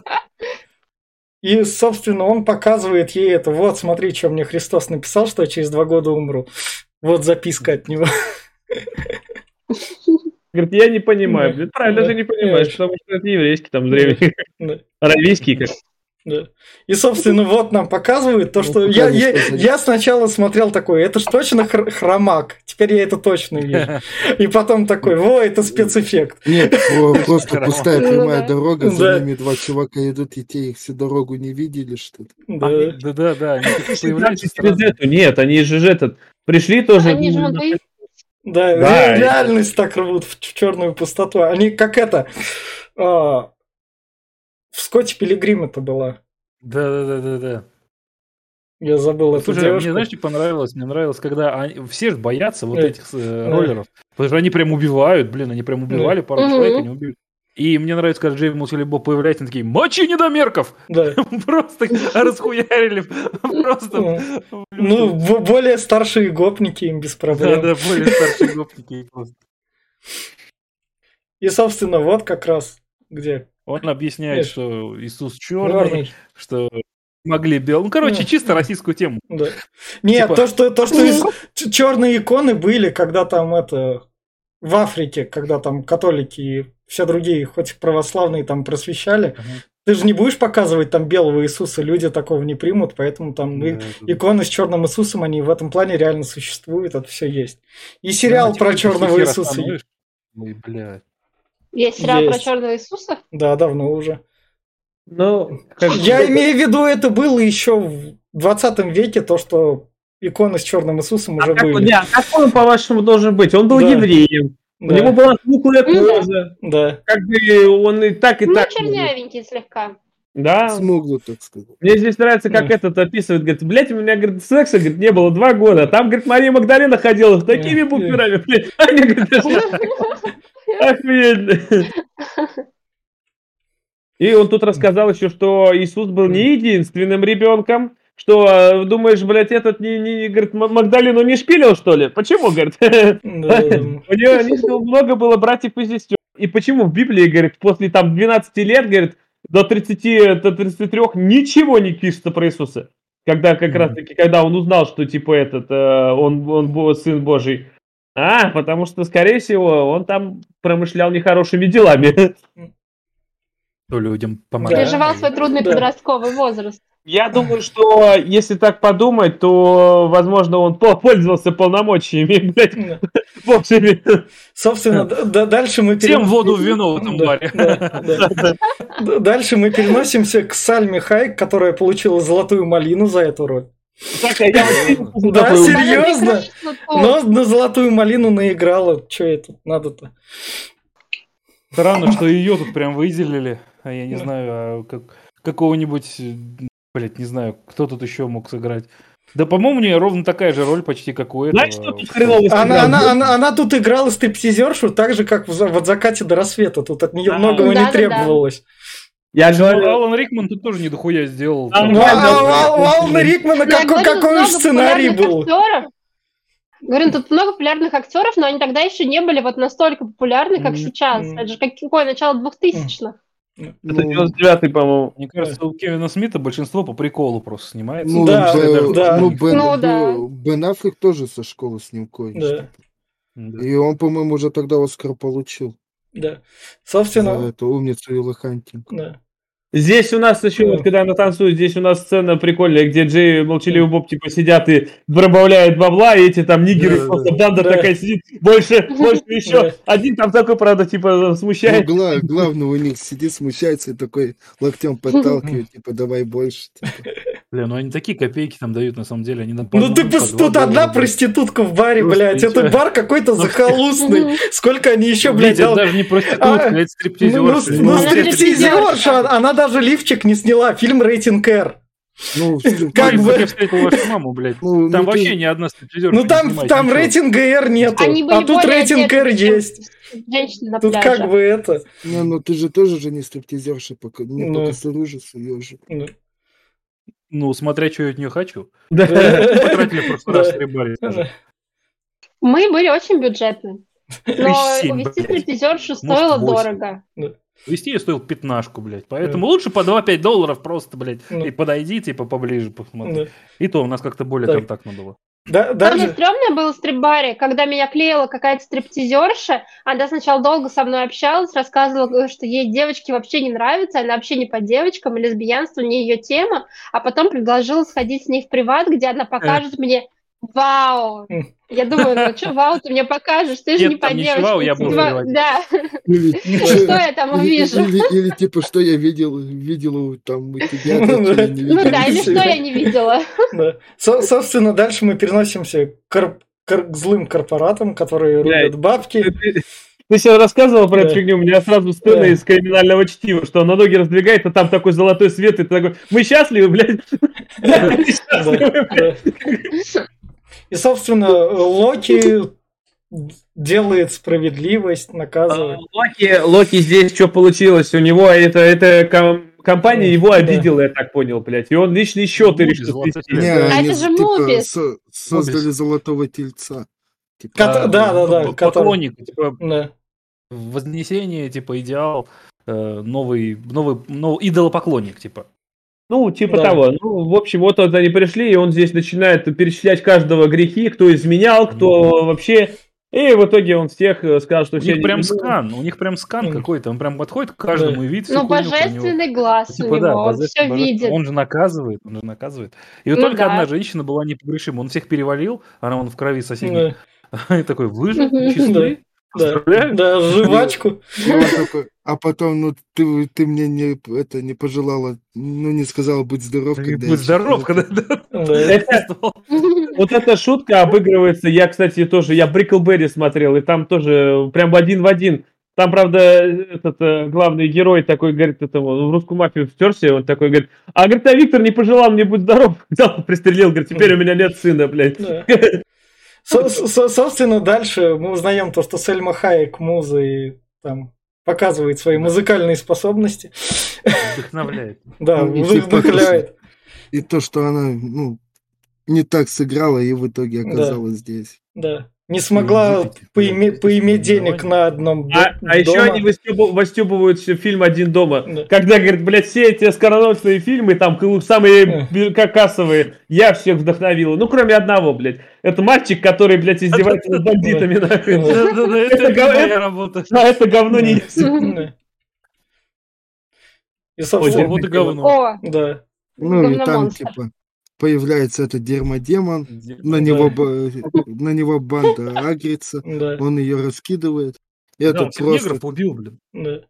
И, собственно, он показывает ей это. Вот, смотри, что мне Христос написал, что я через два года умру. Вот записка от него. Говорит, я не понимаю. Правильно же не понимаешь, потому что это еврейский там древний. Аравийский как. Да. И, собственно, вот нам показывает то, Ну, что... Я, я, я сначала смотрел такой, это ж точно хр- хромак. Теперь я это точно вижу. И потом такой, во, это спецэффект. Нет, про- просто пустая прямая да. дорога, за Да. ними два чувака идут, и те их всю дорогу не видели, что ли. Да. Сразу. эту. Нет, они же этот пришли тоже. они же Да, Да, реальность так рвут в, черную пустоту. Они как это... в Скотте Пилигрим это была. Да-да-да-да-да. Я забыл эту Слушай, девушку. мне знаешь, что понравилось? Мне нравилось, когда они, все же боятся вот Да. этих э, Да. роллеров. Потому что они прям убивают, блин, они прям убивали пару Мгм. человек, они убили. И мне нравится, когда Джей Молчаливый Боб появляется, они такие, мочи недомерков! Да. Просто расхуярили. Просто. Ну, бо- более старшие гопники им без проблем. Да, да, более старшие гопники. просто. И, собственно, вот как раз где. Он объясняет, Видишь? что Иисус черный, Черный. что могли белый. Ну, короче, Ну. чисто российскую тему. Да. Нет, Типа- то, что, то, что из- ч- черные иконы были, когда там это в Африке, когда там католики и все другие, хоть православные, там просвещали. Ага. Ты же не будешь показывать там белого Иисуса, люди такого не примут, поэтому там и- Да, да. иконы с черным Иисусом, они в этом плане реально существуют, это все есть. И сериал Ну, про черного Иисуса. остановишь? Ой, блядь. Есть сериал про Есть. Черного Иисуса? Да, давно уже. Ну, как Я имею в виду, это было еще в 20 веке, то, что иконы с черным Иисусом А уже как, были. не, а как он, по-вашему, должен быть? Он был Да. евреем. У Да, него была смуглая Ну да. кожа. да. Как бы он и так, и Ну, так. был. чернявенький слегка. Да. Смугло, так сказать. Мне здесь нравится, как Да. этот описывает. Говорит, блядь, у меня, говорит, секса, говорит, не было два года. Там, говорит, Мария Магдалина ходила с такими Да. буферами, блядь. Они, говорит, охуенно. И он тут рассказал еще, что Иисус был не единственным ребенком, что, э, думаешь, блядь, этот, не, не, говорит, М- Магдалину не шпилил, что ли? Почему, говорит? У него много было братьев и сестер. И почему в Библии, говорит, после там 12 лет, говорит, до 30, до 33 ничего не пишется про Иисуса. Когда как раз таки, когда он узнал, что типа этот, э, он, он сын Божий. А, потому что, скорее всего, он там промышлял нехорошими делами. То людям помогать. Переживал свой трудный Да. подростковый возраст. Я думаю, что если так подумать, то, возможно, он по- пользовался полномочиями, блядь. Собственно, дальше мы Всем перен- воду в вино в этом баре. Дальше мы переносимся к Сальме Хайк, которая получила золотую малину за эту роль. Так, а я видел Да, серьезно? Но на золотую малину наиграла. Че это надо-то? Странно, что ее тут прям выделили. А я не Да. знаю, а как, какого-нибудь, блядь, не знаю, кто тут еще мог сыграть. Да, по-моему, у нее ровно такая же роль почти, как у этого. Знаешь, что тут хреново Она, она, она, она тут играла стриптизершу так же, как в, за- в «От закате до рассвета». Тут от нее А, многого не да-да-да. требовалось. Я Ну, говорю, Алан Рикман тут тоже не дохуя сделал. А, Ну, а- а- у Алана Рикмана Я какой, говорю, какой уж сценарий был. актеров. Говорю, тут много популярных актеров, но они тогда еще не были вот настолько популярны, как сейчас. Это же как- какое начало 2000-х. это Ну, 99-й, по-моему. Мне кажется, у Кевина Смита большинство по приколу просто снимается. Ну, Да, Б- да. ну, Бен, Ну, да. Бен Аффлек тоже со школы с ним кореш. Да. И он, по-моему, уже тогда Оскар получил Да. за Собственно, эту умницу Вилла Хантинг. да. Здесь у нас еще, Да. вот когда она танцует, здесь у нас сцена прикольная, где Джей молчаливый Боб типа сидят и добавляют бабла, и эти там нигеры, Да, просто банда да. такая сидит, больше, больше еще. Да. Один там такой, правда, типа Ну, смущает. гла- главный у них сидит, смущается и такой локтем подталкивает, типа, давай больше. типа. Бля, ну они такие копейки там дают, на самом деле. Они нам Ну ты по пос- тут одна проститутка в баре, Просто блядь. Это бар какой-то Ну, захолустный. Сколько они еще, блядь, Блядь, это дал- даже не А, проститутка, это Ну, ну, стриптизерша. ну, Она стриптизерша, она даже лифчик не сняла. Фильм рейтинг Р. Ну, Как бы-. Я встретил вашу маму, блядь. Ну, Там ну, ты- вообще ни одна стриптизерша Ну там, там ничего. рейтинга Р нету, Они а тут рейтинг чем есть. Женщины на Тут пляже. как бы это... Не, ну ты же тоже же не стриптизерша, пока не Ну. пока снаружи суешь. ну, Ну, смотря, что я от нее хочу. Да. Потратили в прошлый раз скажи. Мы были очень бюджетны. Но Тысяч семь, увести блядь. стриптизершу стоило дорого. Вести ее стоил пятнашку, блядь. Поэтому лучше по 2-5 долларов просто, блядь. Ну. И подойди, типа, поближе посмотри. И то у нас как-то более Так. контактно было. Да- Самое Даже... стрёмное было в стрип-баре, когда меня клеила какая-то стриптизерша, она сначала долго со мной общалась, рассказывала, что ей девочки вообще не нравятся, она вообще не по девочкам, и лесбиянство не ее тема, а потом предложила сходить с ней в приват, где она покажет мне Вау! Я думаю, ну что вау ты мне покажешь, ты же не по вау, я привате. Да, Или, что я там увижу? или- или типа, что я видел, видела там у тебя, Ну, да. Ну да, или что я не видела. Собственно, дальше мы переносимся к, злым корпоратам, которые Блядь. рубят бабки. Ты сейчас рассказывал про Да. эту фигню, у меня сразу стыдно Да. из криминального чтива, что он на ноги раздвигает, а там такой золотой свет, и ты такой, мы счастливы, блядь. И, собственно, Локи делает справедливость, наказывает. Локи, Локи здесь что получилось? У него это, это ком- компания его Да. обидела, я так понял, блядь. И он личный счет Муби, решил. Не, Да. они Это же типа Мубис. со- создали Мубис. золотого тельца. Типа, Кот- А, да, да, да, Поклонник, типа, Да. вознесение, типа, идеал, э, новый, новый, новый идолопоклонник, типа. Ну, типа Да. того. Ну, в общем, вот, вот они пришли, и он здесь начинает перечислять каждого грехи, кто изменял, кто вообще... И в итоге он всех э, сказал, что У все... них прям не- скан, у них прям скан какой-то, он прям подходит к каждому и видит Ну, про него. божественный глаз у Типа, да, него, он божествен- все видит. Он же наказывает, он же наказывает. И вот Ну только да. одна женщина была непогрешима. Он всех перевалил, она он в крови соседней. Да. И такой, вы же Мгм. Да. Да, жвачку. А потом, ну, ты, ты мне не, это, не пожелала, ну, не сказала быть здоров, когда я Будь здоров, когда да, Да. Вот эта шутка обыгрывается. Я, кстати, тоже, я Бриклберри смотрел, и там тоже прям один в один. Там, правда, этот э, главный герой такой говорит этому, в русскую мафию втерся, он такой говорит, а, говорит, а Виктор не пожелал мне быть здоров. Взял, пристрелил, говорит, теперь у меня нет сына, блядь. Да. Со- со- Собственно, дальше мы узнаем то, что Сельма Хайек муза и там показывает свои музыкальные способности. вдохновляет. Да, Ну, и вдохновляет. И то, что она, ну, не так сыграла и в итоге оказалась здесь. Да. Не смогла Выпить, поиме- да, поиметь денег на одном А, а еще они выстебывают фильм «Один дома». Да. Когда, говорит, блядь, все эти скороносные фильмы, там, самые как кассовые, я всех вдохновил. Ну, кроме одного, блядь. Это мальчик, который, блядь, издевается над бандитами, Это это говно- моя работа. А это говно не Да. И, вот и говно. О, да. Ну, и там, типа, появляется этот дермодемон, на Да. него, ба- на него банда агрится, Да. он ее раскидывает. Да, этот он всех просто, убил, блин. Да.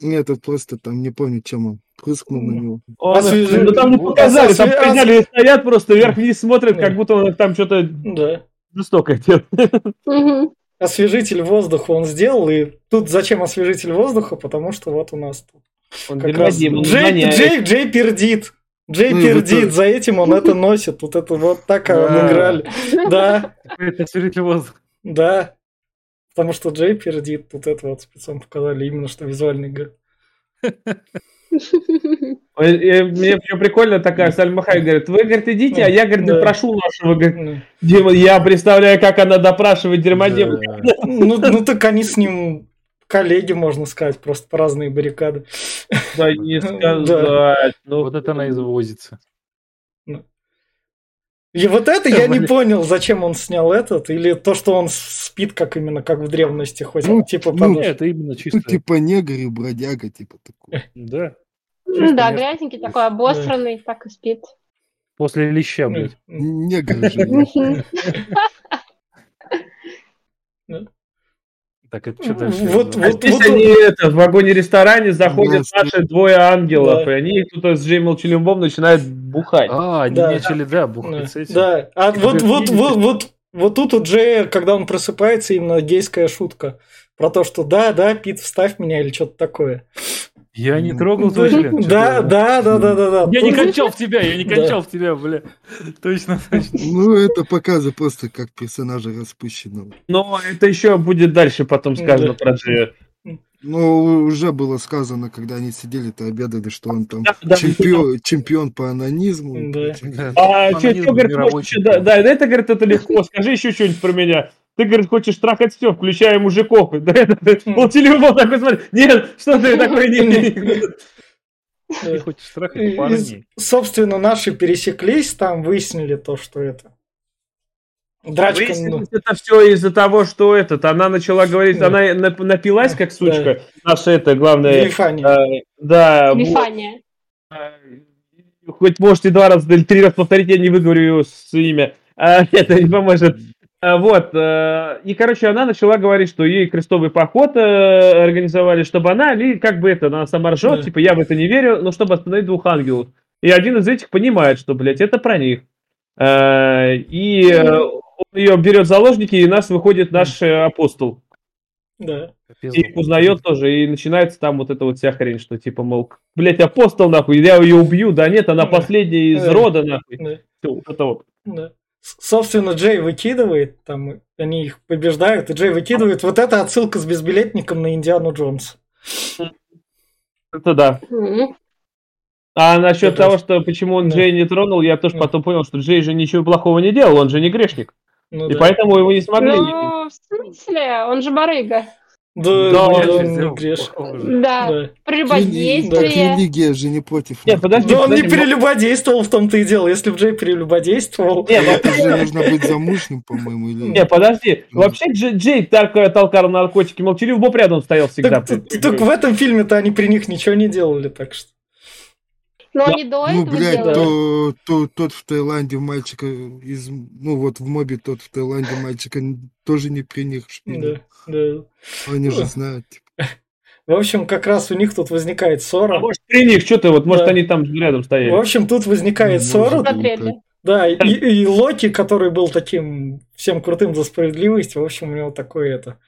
этот просто там, не помню, чем он, прыскнул на него. Он- Освежи- Ну там не показали, там Осве- подняли и стоят просто вверх-вниз смотрят, Да. как будто он там что-то Да. жестокое делает. мгм. Освежитель воздуха он сделал, и тут зачем освежитель воздуха? Потому что вот у нас тут Он как раз Джей. Джей, Джей пердит. Джей Ну пердит, вот- за этим он это носит. Вот это вот так Да. обыграли. Да, Это освежитель воздуха. да. Потому что Джей пердит, вот это вот спецом показали именно что визуальный гэг. Э, Мне прикольно такая Сальма Хайек говорит, вы, говорит, идите, а я, говорит, Да. допрошу нашего, я представляю, как она допрашивает дерьмодемона. Да. Ну, ну так они с ним коллеги, можно сказать, просто по разные баррикады. Да не сказать. Ну, Вот это она и завозится. И вот это я не понял, зачем он снял этот, или то, что он спит, как именно, как в древности, хоть Ну, типа ну, под- Не, это именно Ну, чисто. типа негр и бродяга, типа такой. Да. Ну да, грязненький такой, обосранный, так и спит. После леща, блядь. Негр же. Так это что дальше? Вот- вот- здесь вот они это, в вагоне-ресторане заходят Да, наши двое ангелов, Да. и они тут с Джей Молчаливым Бобом начинают бухать. А, они Да. начали, да, Да, бухать с этим. да. А вот, вот, вот, вот, вот тут у Джея, когда он просыпается, именно гейская шутка. Про то, что да, да, Пит, вставь меня или что-то такое. Я не трогал твой член. Да, да, да, да, да, да. Я не кончал в тебя, я не Да. кончал в тебя, бля. Точно, точно. Ну, это показывает просто как персонажа распущенного. Но это еще будет дальше потом сказано Да. про Джея. Ну, уже было сказано, когда они сидели-то обедали, что он там Да, да. чемпион, чемпион по анонизму. Да. А что, Анонизм говорит, мировой хочешь, чемпион. да, да, это, говорит, это легко. Скажи еще что-нибудь про меня. Ты, говорит, хочешь трахать все, включая мужиков. Да, это, Молчаливый Боб такой смотрит. Нет, что ты такой не... Ты хочешь трахать парней. собственно, наши пересеклись, там выяснили то, что это. Драчка, ну, Выяснилось, это все из-за того, что этот, она начала говорить, Да. она нап- напилась, как сучка. Наша это, главное... Вифания. э, Да, вот. Вифания. хоть можете два раза или три раза повторить, я не выговорю ее с имя. А, это не поможет. А, вот. э, И, короче, она начала говорить, что ей крестовый поход э, организовали, чтобы она, ли, как бы это, она сама ржет, Да. типа, я в это не верю, но чтобы остановить двух ангелов. И один из этих понимает, что, блядь, это про них. Э, И э, он ее берет в заложники, и нас выходит наш э, апостол. Да. И их узнает тоже, и начинается там вот эта вот вся хрень, что типа, мол, блядь, апостол, нахуй, я ее убью, да нет, она последняя из Да. рода, нахуй. Да. Всё, вот это вот. Да. Собственно, Джей выкидывает, там они их побеждают, и Джей выкидывает. Вот это отсылка с безбилетником на Индиану Джонс. Это да. А насчет Это- того, что почему он Да. Джей не тронул, я тоже Да. потом понял, что Джей же ничего плохого не делал, он же не грешник. Ну, И да. поэтому его не смогли. Ну, в смысле? Он же барыга. Да, Да, нет, плохого же. Да. Да. Прелюбодействие. Религия же не против. Нет, подожди. Да он не подожди, прелюбодействовал в том-то и дело. Если бы Джей прелюбодействовал... Не, ну, Это же нужно быть замужним, по-моему, или... не, подожди. Вообще Джей, Джей так толкал наркотики, молчаливый Боб рядом стоял всегда. Так в этом фильме-то они при них ничего не делали, так что... Но они до Ну, этого блядь, делали. то, то, тот в Таиланде мальчика из... Ну, вот в мобе тот в Таиланде мальчика тоже не при них шпилил. Да, да. Они же знают. типа. В общем, как раз у них тут возникает А ссора. может при них, что ты, вот может Да. они там рядом В стояли. общем, тут возникает Ну, ссора. Смотрели. Да, и, и Локи, который был таким всем крутым за справедливость, в общем, у него такое это.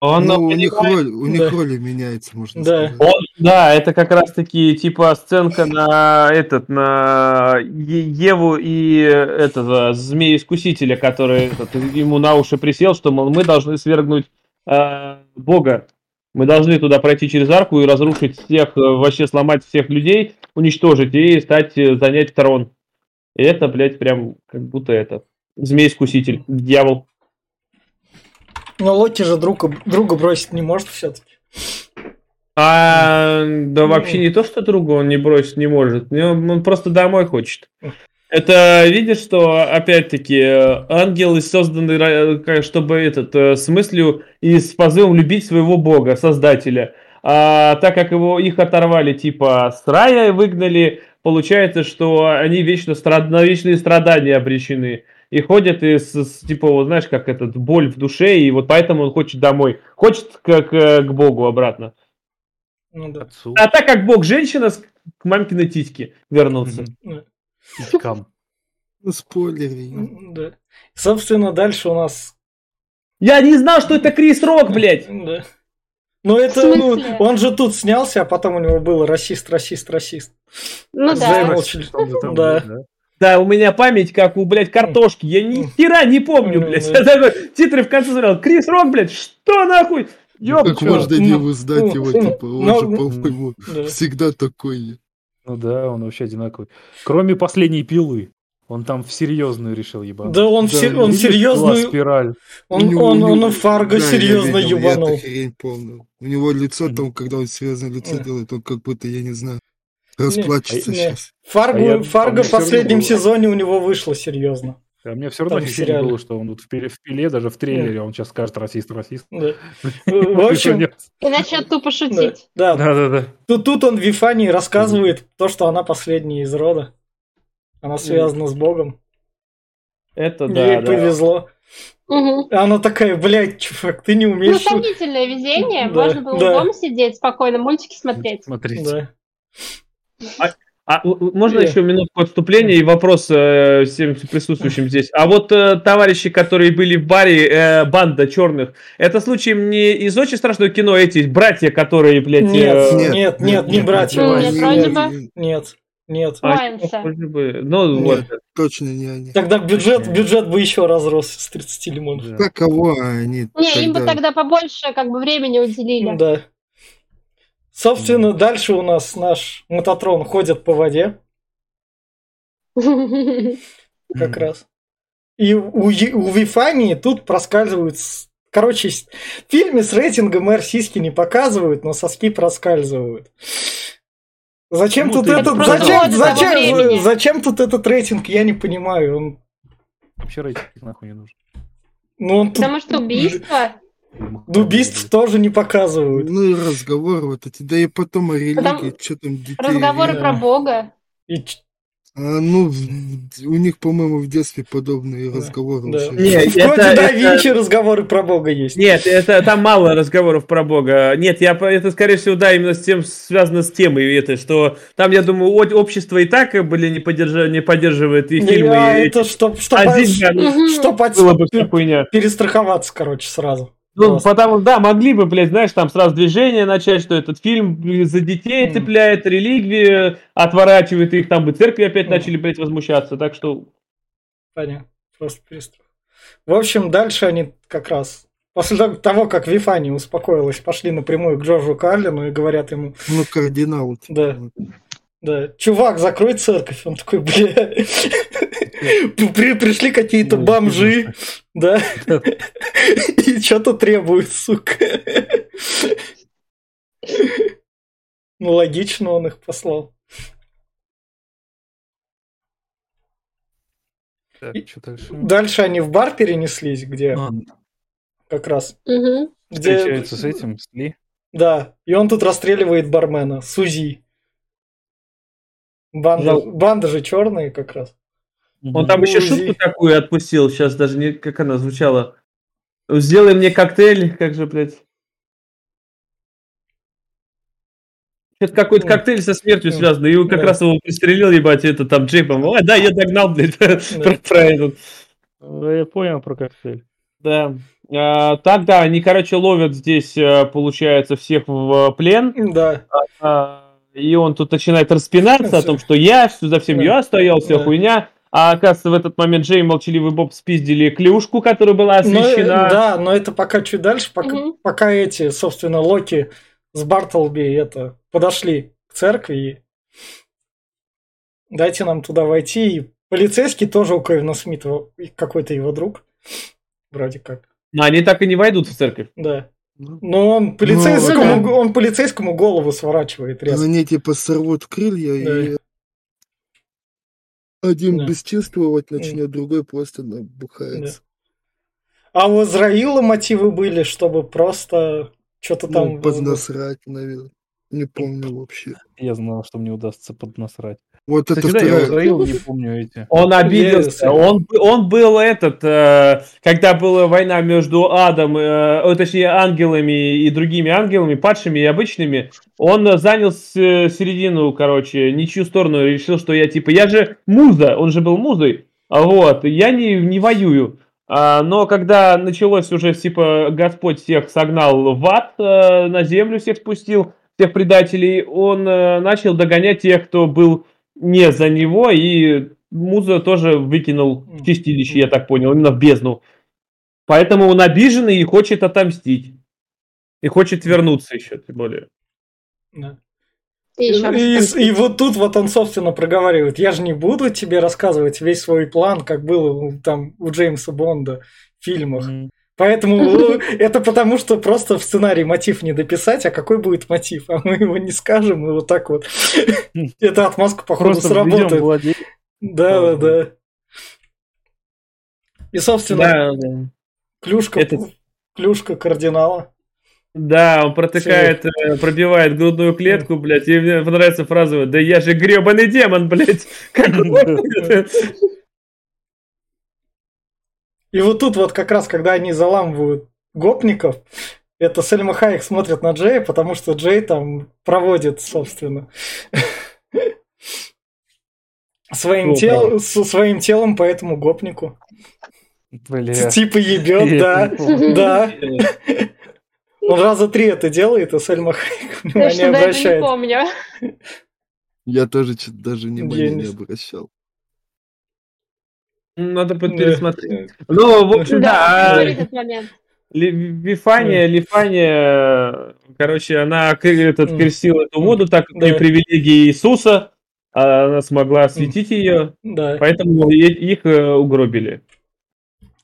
Он, Ну, у них роль, у них Да. роли меняется, можно Да. сказать. Он, да, это как раз таки типа сценка на этот на Еву и этого змея-искусителя, который этот, ему на уши присел, что мол, мы должны свергнуть э, Бога. Мы должны туда пройти через арку и разрушить всех, э, вообще сломать всех людей, уничтожить и стать э, занять трон. И это, блядь, прям как будто это змей-искуситель, дьявол. Но Локи же друга, друга бросить не может все-таки. А, да вообще не то, что друга он не бросить не может. Он, просто домой хочет. Это видишь, что опять-таки э, ангелы созданы, как- чтобы этот э, с мыслью и с позывом любить своего бога, создателя. А так как его их оторвали типа с рая и выгнали, получается, что они вечно страд... на вечные страдания обречены. И ходят и с, с, типа, вот знаешь, как этот боль в душе, и вот поэтому он хочет домой. Хочет к, к, к богу обратно. Ну да. Отцу, А так как бог женщина, с- к мамкиной титьке вернуться. Мгм. Титькам. Ну, спойлеры. М, да. Собственно, дальше у нас... Я не знал, что это Крис Рок, блядь! Да. Ну это, ну, он же тут снялся, а потом у него было расист, расист, расист. Ну да. там Да. Да? У меня память как у, блядь, картошки. Я ни хера не помню, блядь. Я такой титры в конце смотрел. Крис Рок, блядь, что нахуй? Ёб, Как чё? можно не узнать ну, его, ну, типа, он ну, же, по-моему, Да. всегда такой. Ну да, он вообще одинаковый. Кроме последней пилы. Он там в серьезную решил ебать. Да он, Да, он серьезную... спираль. Он, У него- он, он и Фарго Да, я серьезно видел, я ебанул. эту хрень помню. У него лицо там, когда он серьезное лицо делает, он как будто, я не знаю, расплачется Не, сейчас. Фарго, А я- Фарго в мне последнем было. сезоне у него вышло серьезно. А у меня все равно ощущение было, что он вот в пиле, в пиле даже в трейлере, он сейчас скажет расист, расист. Да. В общем, И начнет тупо да, шутить. да. Да, да, да. Тут, тут он Вифании рассказывает то, что она последняя из рода. Она связана с Богом. Это Ей да, да. повезло. И Она такая, блядь, чувак, ты не Ну, умеешь... сомнительное везение. Да, Можно было да. дома сидеть, спокойно мультики смотреть. Смотрите. Да. А у- можно еще минутку отступления и вопрос э, всем присутствующим здесь. А вот э, товарищи, которые были в баре, э, банда черных, это случаем не из очень страшного кино эти братья, которые, блядь... Нет, э, нет, нет, не братья. Нет, вроде бы. Нет, нет. а, бы, Ну, Нет. вот. Точно не они. Тогда бюджет, бюджет бы еще разросся с 30 лимонов. Да. Кого они Не, им бы тогда побольше как бы времени уделили. Да. Собственно, дальше у нас наш мототрон ходит по воде, как раз. И у, у Вифании тут проскальзывают... Короче, в фильме с рейтингом R сиськи не показывают, но соски проскальзывают. Зачем Ну, тут этот... Зачем, зачем, зачем тут этот рейтинг, я не понимаю. Он, Вообще рейтинг нахуй не нужен. ну, он тут... Потому что убийство. Убийств тоже не показывают. Ну и разговоры вот эти. Да и потом о религии, Потому- что там детей. Разговоры Да. про Бога. И А, ну, у них, по-моему, в детстве подобные Да, разговоры да. уже. Не, В коде это- да это- Винчи разговоры про Бога есть. Нет, это там мало разговоров про Бога. Нет, я это скорее всего да именно с тем связано с темой это, что там я думаю о- общество и так как бы не, поддержа- не поддерживает и фильмы. а и это эти. чтоб, чтоб, Один, ш- да, ну, чтоб от- было бы вся хуйня. перестраховаться, короче, сразу. Ну, Просто. потому, да, могли бы, блядь, знаешь, там сразу движение начать, что этот фильм за детей Мгм. цепляет, религии отворачивает их, там бы церкви опять Мгм. начали, блядь, возмущаться, так что... Понятно. Просто перестрах. В общем, дальше они как раз после того- как Вифани успокоилась, пошли напрямую к Джорджу Карлину и говорят ему, Ну, кардинал. Да. да, чувак, закрой церковь. Он такой, бля, При- пришли какие-то Ну, бомжи, да, и что-то требуют, сука. Ну, логично он их послал. Так, что дальше? Дальше они в бар перенеслись, где А, как раз. Мгм. Где, Встречается с этим, с Ли. Да, и он тут расстреливает бармена. Сузи. Банда, Жалко. банда же черные как раз. Он там еще шутку такую отпустил, сейчас даже не... Как она звучала? Сделай мне коктейль, как же, блядь... Что-то какой-то Ну, коктейль со смертью ну, связан, и он как да. раз его пристрелил, ебать, это там джейпом. Ой, да, я догнал, блядь, про, про этот. Ну, Я понял про коктейль. Да. А, так, да, они, короче, ловят здесь, э, получается, всех в э, плен. Да. А, и он тут начинает распинаться о том, что я за всем Да. я стоял, вся Да. хуйня. А оказывается, в этот момент Джей и молчаливый Боб спиздили клюшку, которая была Но, э, освещена. да, но это пока чуть дальше, пока, Мгм. пока эти, собственно, Локи с Бартлби это, подошли к церкви и дайте нам туда войти. И полицейский тоже у Кевина Смита, какой-то его друг, вроде как, Но они так и не войдут в церковь. да. Ну, Но он полицейскому, Ну, он полицейскому голову сворачивает резко. Они типа сорвут крылья и один Да. бесчинствовать начнет, другой просто набухается. А у Израила мотивы были, чтобы просто что-то там... Ну, поднасрать, наверное. Не помню вообще. Я знал, что мне удастся поднасрать. Вот Кстати, это да, я. Израил не помню эти. Он обиделся. Он, он был этот, э, когда была война между адом, э, точнее ангелами и другими ангелами, падшими и обычными, он занял середину, короче, ничью сторону, и решил, что я типа, я же муза, он же был музой, а вот, я не, не воюю. А, но когда началось уже, типа, Господь всех согнал в ад, э, на землю всех спустил, всех предателей, он э, начал догонять тех, кто был не за него, и Муза тоже выкинул в чистилище, я так понял, именно в бездну. Поэтому он обиженный и хочет отомстить. И хочет вернуться еще, тем более. Да. И И, там- и вот тут вот он, собственно, проговаривает, я же не буду тебе рассказывать весь свой план, как было у- там у Джеймса Бонда в фильмах. Мгм. Поэтому это потому, что просто в сценарий мотив не дописать, а какой будет мотив, а мы его не скажем, и вот так вот. Эта отмазка, походу, сработает. Да, да, да. И, собственно, клюшка, клюшка кардинала. Да, он протыкает, э, пробивает грудную клетку, блядь, и мне понравится фраза, да я же гребаный демон, блядь. И вот тут вот как раз, когда они заламывают гопников, это Сельма Хайек смотрит на Джея, потому что Джей там проводит, собственно, своим, тел, со своим телом по этому гопнику. Бля. Типа ебет, Я да, да. Он раза три это делает, и Сельма Хайек внимание до этого не обращает. помню. Я тоже что-то даже внимания не обращал. Надо пересмотреть. Ну, в общем, Да. Ли- Вифания, Лифания, короче, она этот, крестила эту воду, так как Да. и привилегии Иисуса, а она смогла осветить ее, Да. поэтому их э, угробили.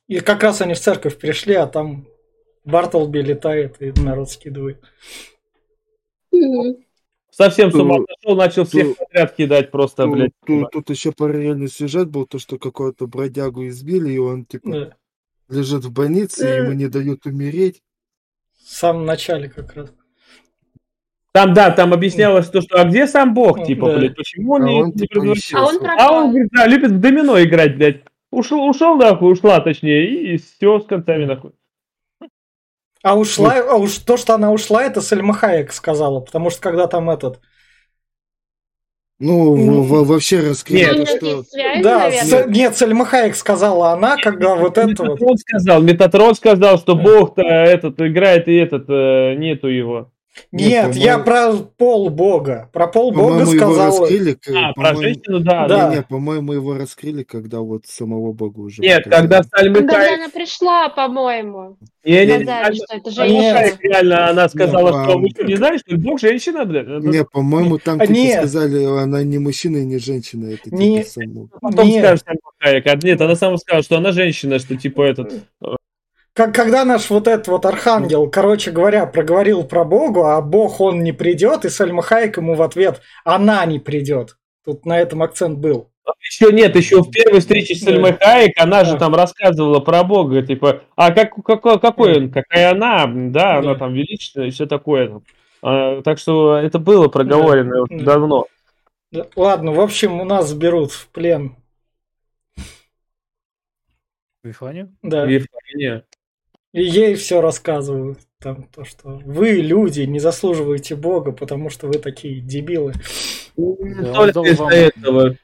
И как раз они в церковь пришли, а там Бартлби летает и народ скидывает. Совсем с ума сошел, начал всех ту- подряд кидать просто, Тут, блядь. тут- тут еще параллельный сюжет был, то, что какого-то бродягу избили, и он, типа, Да. лежит в больнице, и ему не дают умереть. В самом начале как раз. Там, да, там объяснялось то, что, а где сам Бог, Ну, типа, да. блядь, почему он А не, он, не типа, превратился? А он. А он, говорит, да, любит в домино играть, блядь. Ушел, ушел нахуй, ушла, точнее, и все с концами нахуй. А ушла, а уж то, что она ушла, это Сельма Хайек сказала, потому что когда там этот... Ну, Ну, в- в- вообще раскрыли Нет, что... связь, Да, наверное. С- нет, Сельма Хайек сказала она, когда вот это вот... Метатрон сказал, Метатрон сказал, что Бог-то этот играет, и этот э, нету его. Нет, Нет, я про пол бога. Про пол бога По-моему, его раскрыли, А, про женщину, да, Да. Не, не, по-моему, его раскрыли, когда вот самого бога уже Нет, показали. когда Сальмы Когда она пришла, по-моему, Не, не, не, сказали, что это женщина. Реально, она сказала, а- что вы не знаете, что Бог женщина, блядь? Не, по-моему, там типа нет. сказали, она не мужчина и не женщина, это типа Не- само. Потом Нет. скажешь нет, она сама сказала, что она женщина, что типа этот... Как, когда наш вот этот вот архангел, короче говоря, проговорил про Бога, а Бог он не придет, и Сальма Хайек ему в ответ, она не придет. Тут на этом акцент был. Еще нет, еще в первой встрече с. Сальмой Хайек она же Да. там рассказывала про Бога, типа, а как, какой, какой он, какая она, да, она Да. там величественная и все такое. А, так что это было проговорено Да. давно. Да, Ладно, в общем, у нас берут в плен. Вифанию? Да. Вифания. И ей все рассказывают. Там то, что вы, люди, не заслуживаете Бога, потому что вы такие дебилы. Он только из-за этого.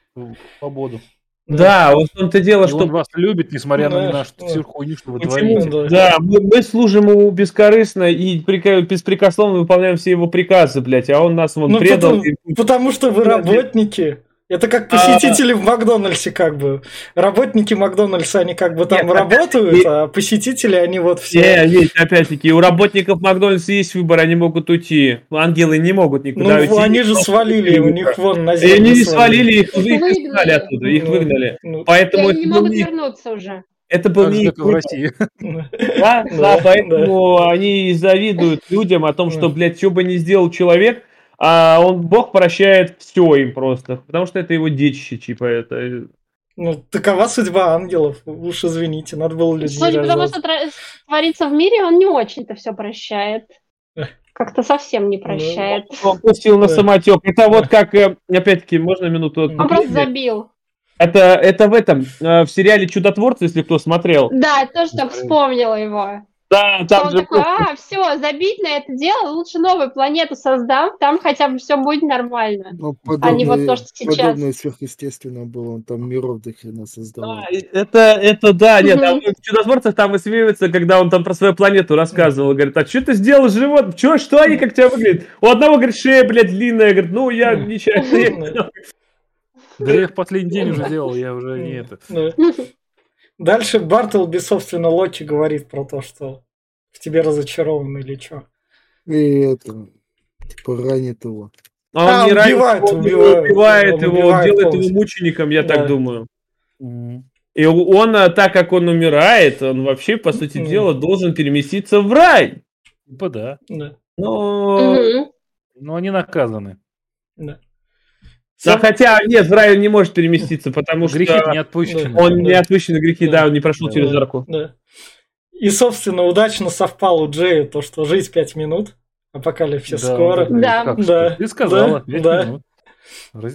Свободу. Да, вот в том-то дело, И что он вас любит, несмотря Да, на нашу да. всю хуйню, что вы Почему? творите. Да. Да, мы, мы служим ему бескорыстно и беспрекословно выполняем все его приказы, блядь, а он нас вон Ну, предал. потому, и- потому что вы Да, работники. Это как А- посетители в Макдональдсе, как бы. Работники Макдональдса, они как бы там Нет, работают, опять- а посетители, они вот все... Не, нет, опять-таки, у работников Макдональдса есть выбор, они могут уйти. Ангелы не могут Ну, никуда уйти. они же свалили, у них вон на И землю они не свалили, их, их Выгнали. изгнали оттуда, их Ну, выгнали. ну, И Поэтому они не это был могут не их- вернуться уже. это был не и в. России. ну, Да, Да, поэтому они и завидуют людям о том, что, блядь, что бы ни сделал человек, а он, Бог прощает все им просто, потому что это его детище, типа, это... Ну, такова судьба ангелов. Уж извините, надо было людьми Судя по тому, рождаться. что творится в мире, он не очень-то все прощает. Как-то совсем не прощает. Он пустил на самотек. Это вот как, э, опять-таки, можно минуту... Он Он просто забил. Это, это в этом, э, в сериале «Чудотворцы», если кто смотрел. Да, я тоже так вспомнила его. Да, там же такой, а, все, забить на это дело, лучше новую планету создам, там хотя бы все будет нормально. Ну, А не вот подобное, то, что сейчас. подобное сверхъестественно было, он там миров до хрена создавал. Да, и это, это да, нет, там в «Чудотворцах» там высмеивается, когда он там про свою планету рассказывал, говорит, а что ты сделал с животным? Чё, что они, как тебя выглядят? У одного, говорит, шея, блядь, длинная, говорит, ну, я нечаянно. Да я их последний день уже делал, я уже не это. Да. Дальше Бартлби, собственно, Локи говорит про то, что в тебе разочарован или что. И это, типа, ранит его. А А, он не ранит убивает, его, он убивает, убивает он его, он убивает делает его полностью. мучеником, я Да. так думаю. И он, а, так как он умирает, он вообще, по сути дела, должен переместиться в рай. Типа да. Да, Но... Мгм. Но они наказаны. да. Да, Сам- хотя, нет, в рай он не может переместиться, потому Грехи что не отпущены. Он не отпущены грехи, Да. да, он не прошел Да. через арку. Да. И, собственно, удачно совпало у Джея то, что жизнь 5 минут, апокалипсис Да, скоро. Да. как Да, Ты сказала, да, пять да. минут.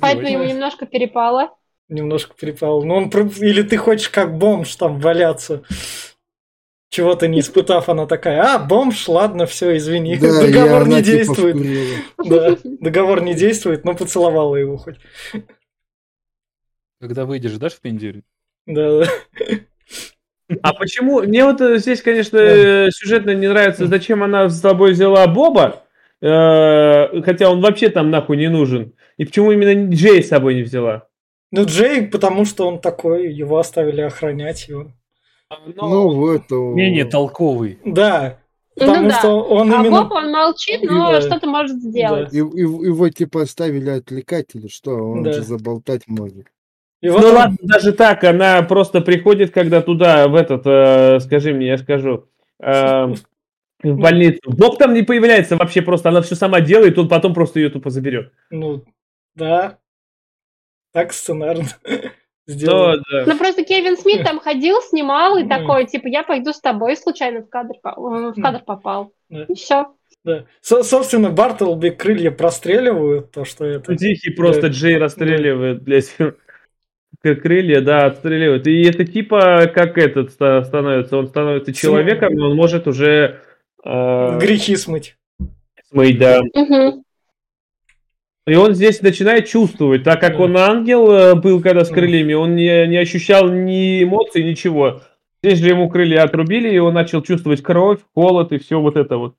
Поэтому ему немножко перепало. немножко перепал. Ну, он... Или ты хочешь как бомж там валяться, чего-то не испытав, она такая, а, бомж, ладно, все, извини, Да, договор не типа действует. вкурила. Да, договор не действует, но поцеловала его хоть. Когда выйдешь, дашь в пиндюре? Да, да. А почему? Мне вот э, здесь, конечно, э, сюжетно не нравится, зачем она с собой взяла Боба, э, хотя он вообще там нахуй не нужен. И почему именно Джей с собой не взяла? Ну, Джей, потому что он такой, его оставили охранять его. Ну, вот. то- Менее толковый. Да, Ну потому да. что он А именно... Боб, он молчит, но Да. что-то может сделать. И, и- его типа оставили отвлекать или что? Он Да. же заболтать может. И вот Ну он- ладно, даже так, она просто приходит, когда туда, в этот, э, скажи мне, я скажу, э, в больницу. Боб там не появляется вообще просто, она все сама делает, он потом просто ее тупо заберет. Ну, да. Так сценарно Ну, сделано. да. Ну просто Кевин Смит там ходил, снимал и Ну. такой, типа, я пойду с тобой, случайно в кадр, э, в кадр попал. Да. И все. Да. Со- собственно, Бартлби крылья простреливают, то, что это... Тихий просто Да. Джей расстреливает, блядь, крылья, да, отстреливает. И это типа как этот ста- становится, он становится человеком, и он может уже э, Грехи смыть. смыть, да. Мгм. И он здесь начинает чувствовать, так как он ангел э, был когда с крыльями, он не, не ощущал ни эмоций, ничего. Здесь же ему крылья отрубили, и он начал чувствовать кровь, холод и все вот это вот.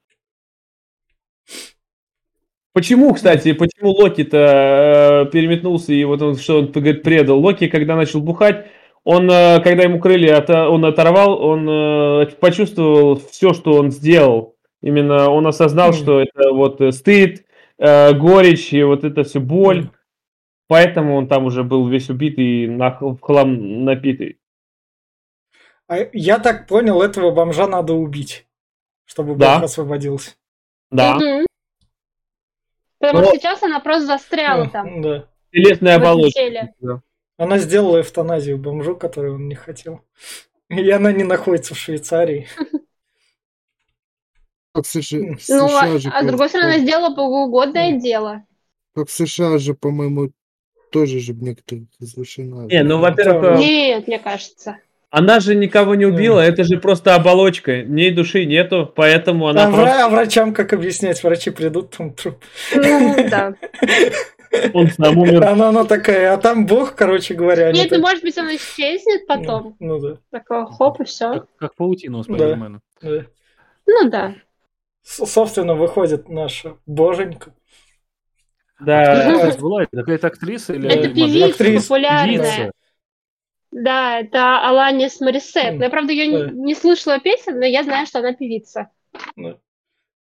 Почему, кстати, почему Локи-то э, переметнулся и вот он, что он говорит, предал? Локи, когда начал бухать, он, э, когда ему крылья ото- он оторвал, он э, почувствовал все, что он сделал. Именно он осознал, Мгм. что это вот э, стыд, э, горечь и вот это все боль. Поэтому он там уже был весь убитый, на, в хлам напитый. А я так понял, этого бомжа надо убить, чтобы Да. Бог освободился. Да. Мгм. Потому Но- сейчас она просто застряла там. Да. Телесная оболочка. Да. Она сделала эвтаназию бомжу, которую он не хотел. И она не находится в Швейцарии. Как США, Ну, США а, же, а с другой стороны, сделала богоугодное дело. как в США же, по-моему, тоже же некоторых разрешено. Не, ну, во-первых, Нет, мне кажется. она же никого не убила, это же просто оболочка. Ней души нету, поэтому она А, просто... а врачам как объяснять? Врачи придут, там труп. Ну, да. Он сам умер. Она, она такая, а там Бог, короче говоря. Нет, ну, так- может быть, он исчезнет потом. Ну, ну да, Такой хоп, и все. Как, как паутина у Да. Спайдермена. да. Ну да. Собственно, выходит наша боженька. Да. Кстати, была это какая-то актриса или Это певица Актриса. популярная. Певица. Да, это Аланис Морисет. Я, правда, ее Да. не, не слышала песен, но я знаю, что она певица. А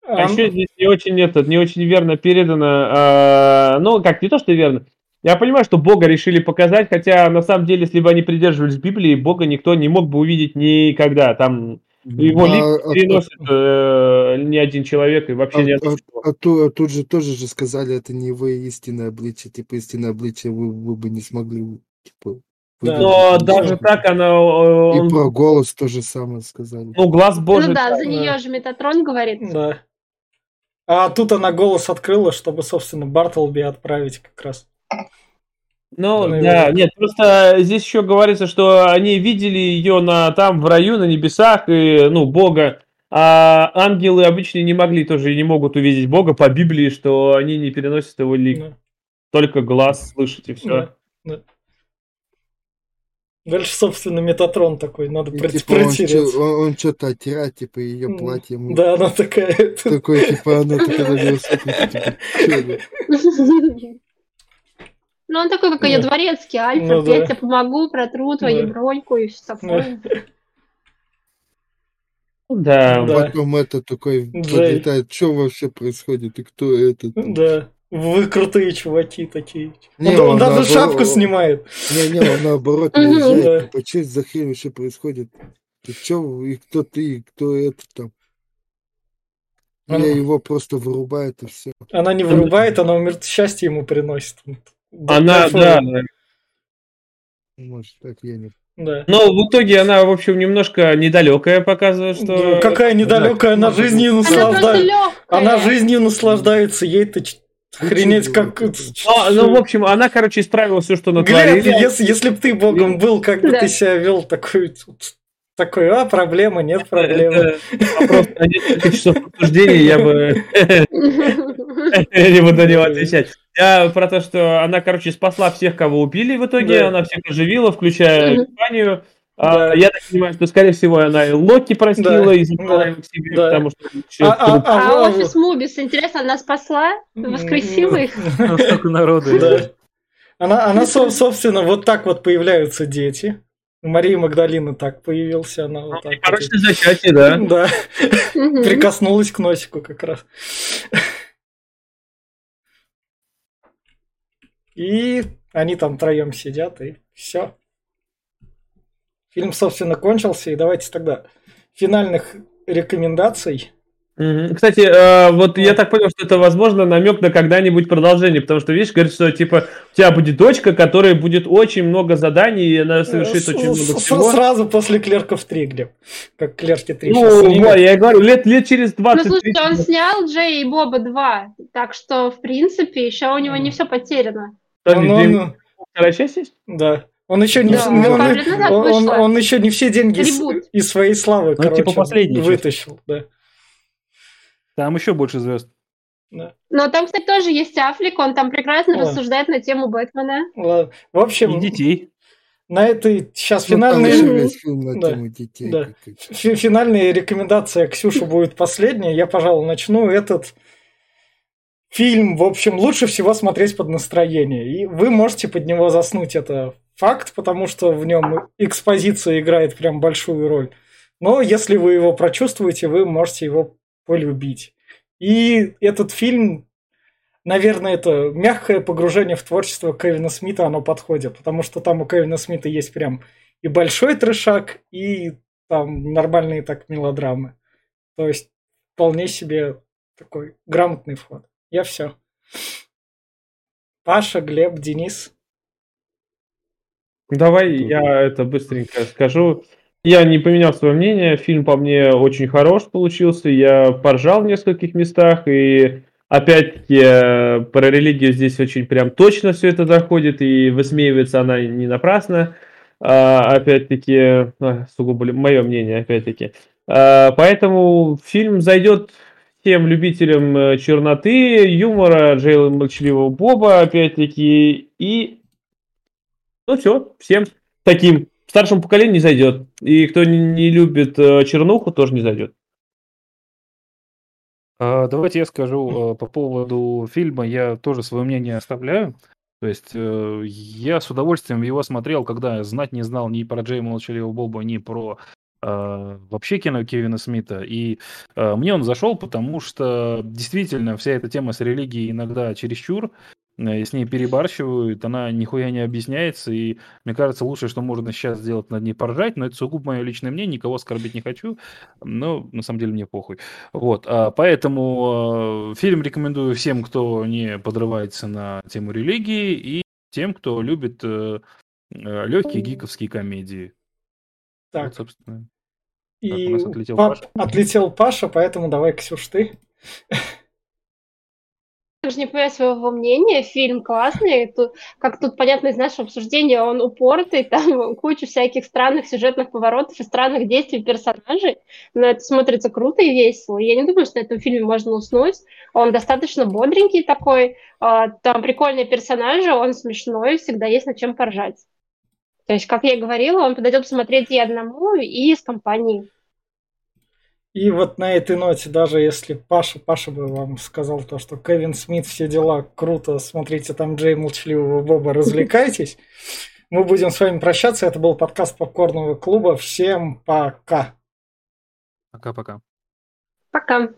А, еще здесь не очень этот, не очень верно передано. а, ну, как не то, что верно. Я понимаю, что Бога решили показать, хотя на самом деле, если бы они придерживались Библии, Бога никто не мог бы увидеть никогда. Там его А, лик а- переносит э, ни один человек и вообще А, ни а- а а тут же тоже же сказали, это не его истинное обличие. Типа истинное обличие вы, вы бы не смогли типа, Да. Но Ну, даже так она... э, И он- про голос то же самое сказали. ну, глаз Божий... ну да, да. за нее же Метатрон говорит. Да. А тут она голос открыла, чтобы, собственно, Бартлби отправить как раз. Ну, Ну, да, его- нет, просто здесь еще говорится, что они видели ее на, там, в раю, на небесах, и, ну, Бога, а ангелы обычно не могли тоже и не могут увидеть Бога по Библии, что они не переносят его лик, Да. только глаз слышать и все. Да, да. Дальше, собственно, Метатрон такой, надо И, проти- типа, он, протереться. чё- он, что-то оттирает, типа, ее платье. ему. Да, она такая. Такой, типа, она такая на него смотрит, типа? Ну, он такой, как ее Да. дворецкий, Альфа, Ну да. Петя, помогу, протру твою Да. броньку и все такое. Да, Да. Потом это такой подлетает, что вообще происходит, и кто это? Да. Вы крутые чуваки такие. Не, он, он он даже наоборот- шапку снимает. Не-не, он наоборот. Да. наезжает, типа, что за хрень вообще происходит? Ты чё, и кто ты, и кто это там? Ну. Я его просто вырубает и все. Она не вырубает, она умер... счастье ему приносит. Она, да. Может, так я не... Да. Но в итоге она, в общем, немножко недалекая показывает, что... Ну, Какая недалекая, она жизнью просто наслаждается. Она жизнью наслаждается, ей-то Охренеть, как... А, ну, в общем, она, короче, исправила все, что Глеб, натворили. если, если бы ты богом был, как бы Да. ты себя вел такой... Такой, а, проблема, нет проблемы. Вопрос на несколько часов обсуждения, я бы не буду на него отвечать. Я про то, что она, короче, спасла всех, кого убили в итоге, Да. она всех оживила, включая компанию. Да. А, Я так понимаю, что, скорее всего, она и Локи простила Да, и забрала да, его к себе, да. потому что А- а- а А вы- офис Мубис, интересно, она спасла? Воскресила их? Столько народу. Да. Она, она, со- собственно, вот так вот появляются дети. У Марии Магдалины так появился, она вот так вот. Непорочное зачатие, да. Да, прикоснулась к носику как раз. И они там троем сидят, и все. Фильм, собственно, кончился, и давайте тогда финальных рекомендаций. Кстати, э, вот я так понял, что это, возможно, намек на когда-нибудь продолжение, потому что, видишь, говорит, что, типа, у тебя будет дочка, которая будет очень много заданий, и она совершит С- очень с- много всего. Сразу после Клерков 3, Глеб. Как Клерки 3 Ну, вот, я и говорю, лет, лет через Ну, 20 слушайте, он снял Джей и Боба 2, так что, в принципе, еще у него не все потеряно. Он- он- Вторая часть есть? Да. Он еще не, Да, он, он- он- он- еще не все деньги из, из своей славы, Ну, короче, типа последний часть. вытащил. Да. Там еще больше звезд. Но там, кстати, тоже есть Аффлек, он там прекрасно Ладно. рассуждает на тему Бэтмена. Ладно. В общем, И детей. на этой сейчас Ну, финальные, Да, детей. да. финальная рекомендация Ксюши будет последняя. Я, пожалуй, начну. Этот фильм, в общем, лучше всего смотреть под настроение. И вы можете под него заснуть. Это факт, потому что в нем экспозиция играет прям большую роль. Но если вы его прочувствуете, вы можете его полюбить. И этот фильм, наверное, это мягкое погружение в творчество Кевина Смита, оно подходит, потому что там у Кевина Смита есть прям и большой трешак, и там нормальные так мелодрамы. То есть вполне себе такой грамотный вход. Я все. Паша, Глеб, Денис. Давай я это быстренько скажу. Я не поменял свое мнение. Фильм по мне очень хорош получился. Я поржал в нескольких местах. И опять-таки э, про религию здесь очень прям точно все это заходит. И высмеивается она не напрасно. А, опять-таки, а, сугубо мое мнение, опять-таки. А, поэтому фильм зайдет всем любителям э, черноты, юмора, Джейла Молчаливого Боба, опять-таки, и ну все, всем таким. Старшему поколению не зайдет. И кто не, любит э, чернуху, тоже не зайдет. А, Давайте я скажу э, по поводу фильма. Я тоже свое мнение оставляю. То есть я с удовольствием его смотрел, когда знать не знал ни про Джей Молчаливого Боба, ни про вообще кино Кевина Смита. И э, мне он зашел, потому что действительно вся эта тема с религией иногда чересчур, э, с ней перебарщивают, она нихуя не объясняется, и мне кажется, лучшее, что можно сейчас сделать, над ней поржать, но это сугубо мое личное мнение, никого оскорбить не хочу, но на самом деле мне похуй. Вот, а, поэтому э, фильм рекомендую всем, кто не подрывается на тему религии, и тем, кто любит э, легкие гиковские комедии. Так, Вот, собственно. и у нас отлетел Па- Паша. отлетел Паша, поэтому давай, Ксюш, ты. Даже не понимаю своего мнения, фильм классный, тут, как тут понятно из нашего обсуждения, он упоротый, там куча всяких странных сюжетных поворотов и странных действий персонажей, но это смотрится круто и весело. Я не думаю, что на этом фильме можно уснуть, он достаточно бодренький такой, а, там прикольные персонажи, он смешной, всегда есть над чем поржать. То есть, как я и говорила, он подойдет посмотреть и одному, и с компанией. И вот на этой ноте, даже если Паша, Паша бы вам сказал то, что Кевин Смит, все дела, круто, смотрите там Джей Молчаливого Боба, развлекайтесь. Мы будем с вами прощаться. Это был подкаст Попкорного клуба. Всем пока. Пока-пока. Пока.